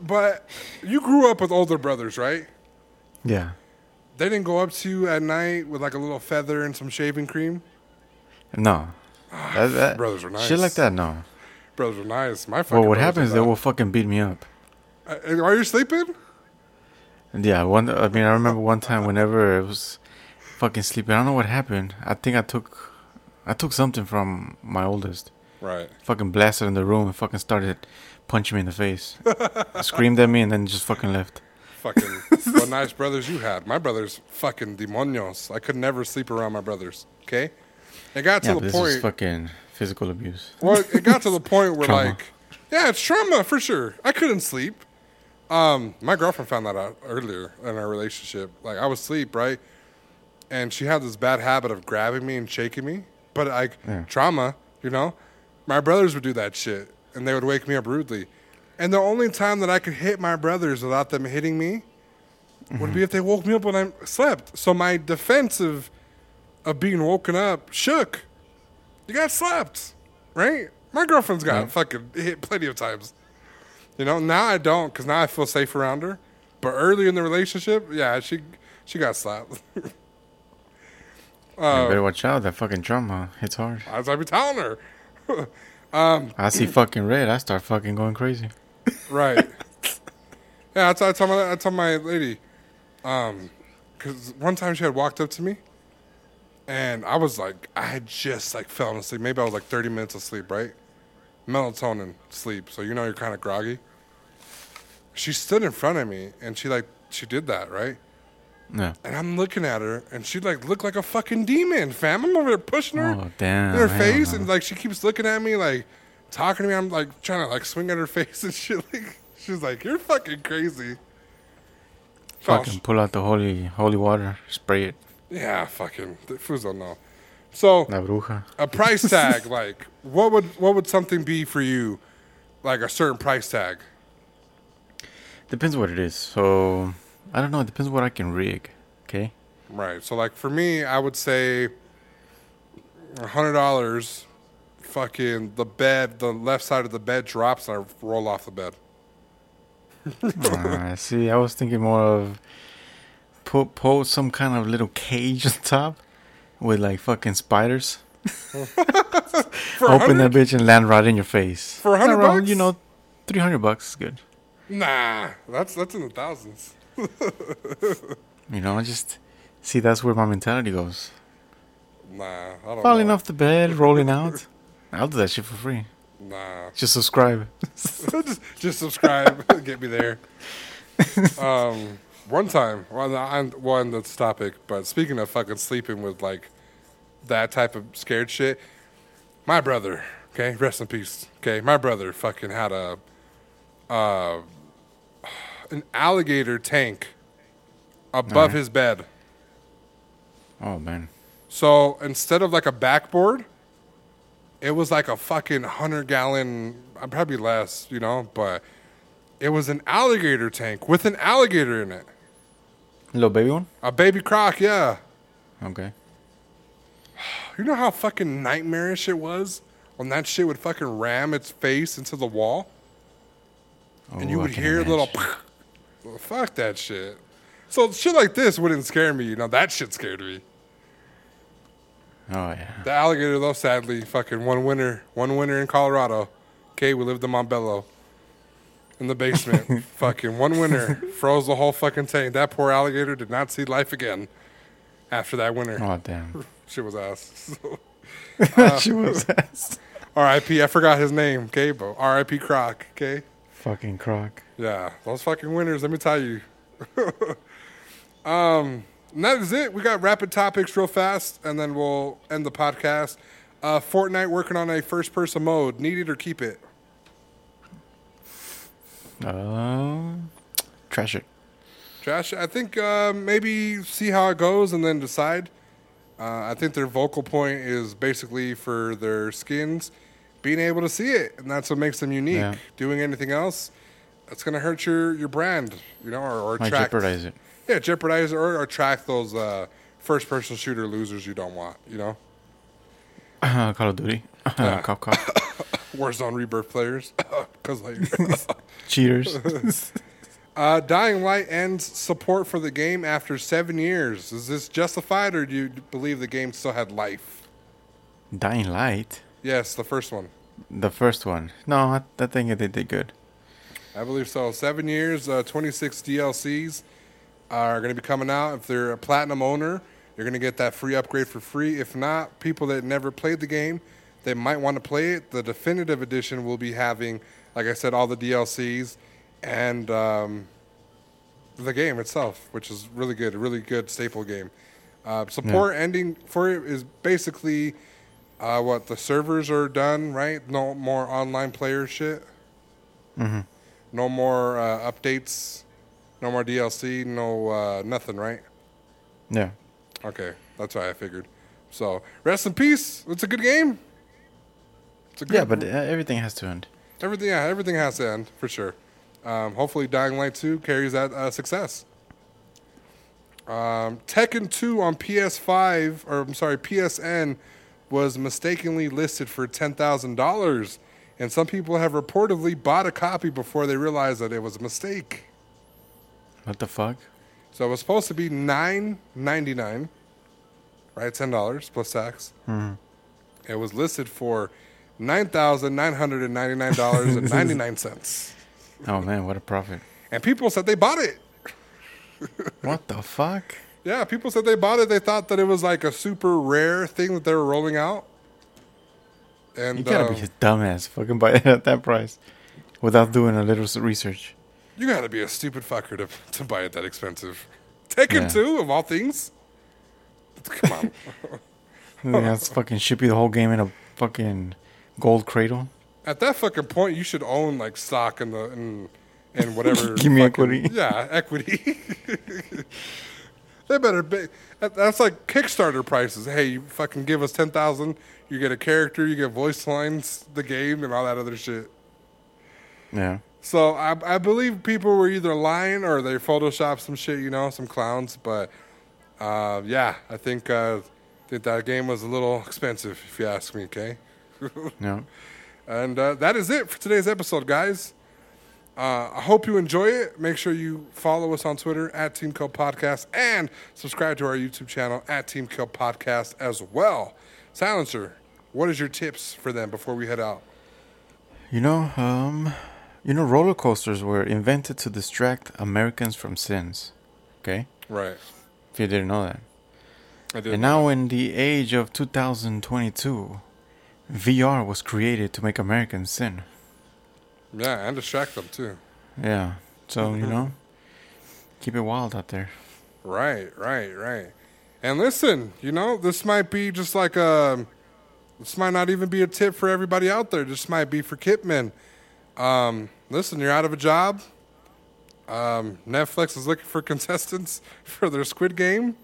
but you grew up with older brothers, right? Yeah, They didn't go up to you at night with like a little feather and some shaving cream. no, that, that, brothers are nice. Shit like that, no. Brothers are nice. My fucking Well, what happens? They will fucking beat me up. Uh, Are you sleeping? Yeah, one. I mean, I remember one time whenever it was fucking sleeping. I don't know what happened. I think I took, I took something from my oldest. Right. Fucking blasted in the room and fucking started punching me in the face. Screamed at me and then just fucking left. Fucking what nice brothers you had. My brothers fucking demonios. I could never sleep around my brothers. Okay. It got to Yeah, the but this is point. fucking physical abuse. Well, it got to the point where Trauma. like, yeah, it's trauma for sure. I couldn't sleep. Um, my girlfriend found that out earlier in our relationship. Like I was asleep, right? And she had this bad habit of grabbing me and shaking me. But like Yeah. trauma, you know? My brothers would do that shit and they would wake me up rudely. And the only time that I could hit my brothers without them hitting me would be if they woke me up when I slept. So my defensive of being woken up shook. You got slapped, right? My girlfriend's got Yeah. fucking hit plenty of times. You know, now I don't because now I feel safe around her. But early in the relationship, yeah, she she got slapped. you uh, better watch out. That fucking trauma hits hard. as I be telling her. I see fucking red. I start fucking going crazy. Right. yeah, I told, I told my I told my lady, um, because one time she had walked up to me, and I was like, I had just like fell asleep. Maybe I was like thirty minutes of sleep, right? Melatonin sleep, so you know you're kind of groggy. She stood in front of me, and she like she did that, right? Yeah. And I'm looking at her, and she like looked like a fucking demon, fam. I'm over there pushing her Oh damn. in her face, and like she keeps looking at me, like talking to me. I'm like trying to like swing at her face and shit. Like she's like, "You're fucking crazy." fucking pull out the holy holy water, spray it. Yeah, fucking the fools don't know. So a price tag, like what would what would something be for you, like a certain price tag? Depends what it is. So I don't know. It depends what I can rig. Okay. Right. So like for me, I would say a hundred dollars. Fucking the bed, the left side of the bed drops, and I roll off the bed. uh, see, I was thinking more of put put some kind of little cage on top with like fucking spiders. Open that bitch and land right in your face. For a hundred bucks? You know, three hundred bucks is good. Nah, that's that's in the thousands. You know, just see that's where my mentality goes. Nah, I don't Falling know. off the bed, rolling out. I'll do that shit for free. Nah, Just subscribe. just, just subscribe. Get me there. Um, one time, well, on one that's topic, but speaking of fucking sleeping with like that type of scared shit, my brother, okay, rest in peace, okay, my brother fucking had a uh, an alligator tank above his bed. Oh man. So instead of like a backboard, it was like a fucking hundred gallon, uh, probably less, you know, but it was an alligator tank with an alligator in it. Little baby one? A baby croc, yeah. Okay. You know how fucking nightmarish it was when that shit would fucking ram its face into the wall? and you Oh, I would hear a little, well, fuck that shit. So shit like this wouldn't scare me, you know, that shit scared me. Oh yeah. The alligator, though, sadly, fucking one winter, one winter in Colorado. Okay, we lived in Montbello, in the basement. fucking one winter, froze the whole fucking tank. That poor alligator did not see life again after that winter. Oh damn. she was ass. she was ass. R.I.P. I forgot his name. But R.I.P. Croc. Okay. Fucking croc. Yeah, those fucking winners. Let me tell you. um, that is it. We got rapid topics real fast, and then we'll end the podcast. Uh, Fortnite working on a first-person mode. Need it or keep it? Um, trash it. Josh, I think uh, maybe see how it goes and then decide. Uh, I think their vocal point is basically for their skins being able to see it, and that's what makes them unique. Yeah. Doing anything else, that's going to hurt your, your brand, you know, or, or Might attract. jeopardize it. Yeah, jeopardize or attract those uh, first-person shooter losers you don't want. You know, Call of Duty. Yeah. cop cop. Warzone Rebirth players, because like. Cheaters. Uh, Dying Light ends support for the game after seven years. Is this justified, or do you believe the game still had life? Dying Light. Yes, the first one. The first one. No, I, I think they did good. I believe so. Seven years, uh, 26 DLCs are going to be coming out. If they're a platinum owner, you're going to get that free upgrade for free. If not, people that never played the game, they might want to play it. The definitive edition will be having, like I said, all the DLCs and um, the game itself, which is really good, a really good staple game. Uh, support ending for it is basically uh, what the servers are done, right? No more online player shit. No more uh, updates. No more DLC. No uh, nothing, right? Yeah. Okay, that's why I figured. So rest in peace. It's a good game. It's a good Yeah, but uh, everything has to end. everything. Yeah, everything has to end for sure. Um, hopefully, Dying Light 2 carries that uh, success. Um, Tekken 2 on PS5, or I'm sorry, PSN, was mistakenly listed for ten thousand dollars, and some people have reportedly bought a copy before they realized that it was a mistake. What the fuck? So it was supposed to be nine ninety nine, right? Ten dollars plus tax. It was listed for nine thousand nine hundred and ninety nine dollars and ninety nine cents. Oh man, what a profit! and people said they bought it. What the fuck? Yeah, people said they bought it. They thought that it was like a super rare thing that they were rolling out. And You gotta uh, be a dumbass fucking buy it at that price without doing a little research. You gotta be a stupid fucker to to buy it that expensive. Tekken Yeah. two of all things. Come on. yeah, That's fucking ship you the whole game in a fucking gold cradle. At that fucking point, you should own like stock in the in, in whatever. Give me fucking- equity. Yeah, equity. they better be. That's like Kickstarter prices. Hey, you fucking give us ten thousand, you get a character, you get voice lines, the game, and all that other shit. Yeah. So I, I believe people were either lying or they photoshopped some shit, you know, some clowns. But uh, yeah, I think uh, think that game was a little expensive, if you ask me. Okay. No. And uh, that is it for today's episode, guys. Uh, I hope you enjoy it. Make sure you follow us on Twitter at Team Kill Podcast and subscribe to our YouTube channel at Team Kill Podcast as well. Silencer, what is your tips for them before we head out? You know, um, you know, roller coasters were invented to distract Americans from sins. Okay, Right. if you didn't know that. I did. And now, in the age of 2022, VR was created to make Americans sin. yeah, and distract them too. Yeah. So you mm-hmm. know, keep it wild out there. Right, right, right. And listen, you know, this might be just like a. This might not even be a tip for everybody out there. This might be for Kipman. Um, listen, you're out of a job. Um, Netflix is looking for contestants for their Squid Game.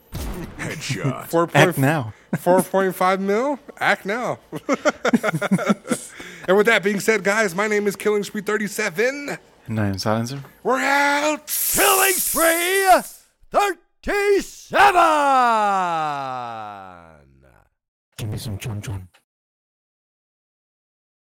Headshot. Four Act now. four point five mil. Act now. and with that being said, guys, my name is Killing Spree thirty seven. And I'm Silencer. We're out. Killing Spree 37! Give me some chun chun.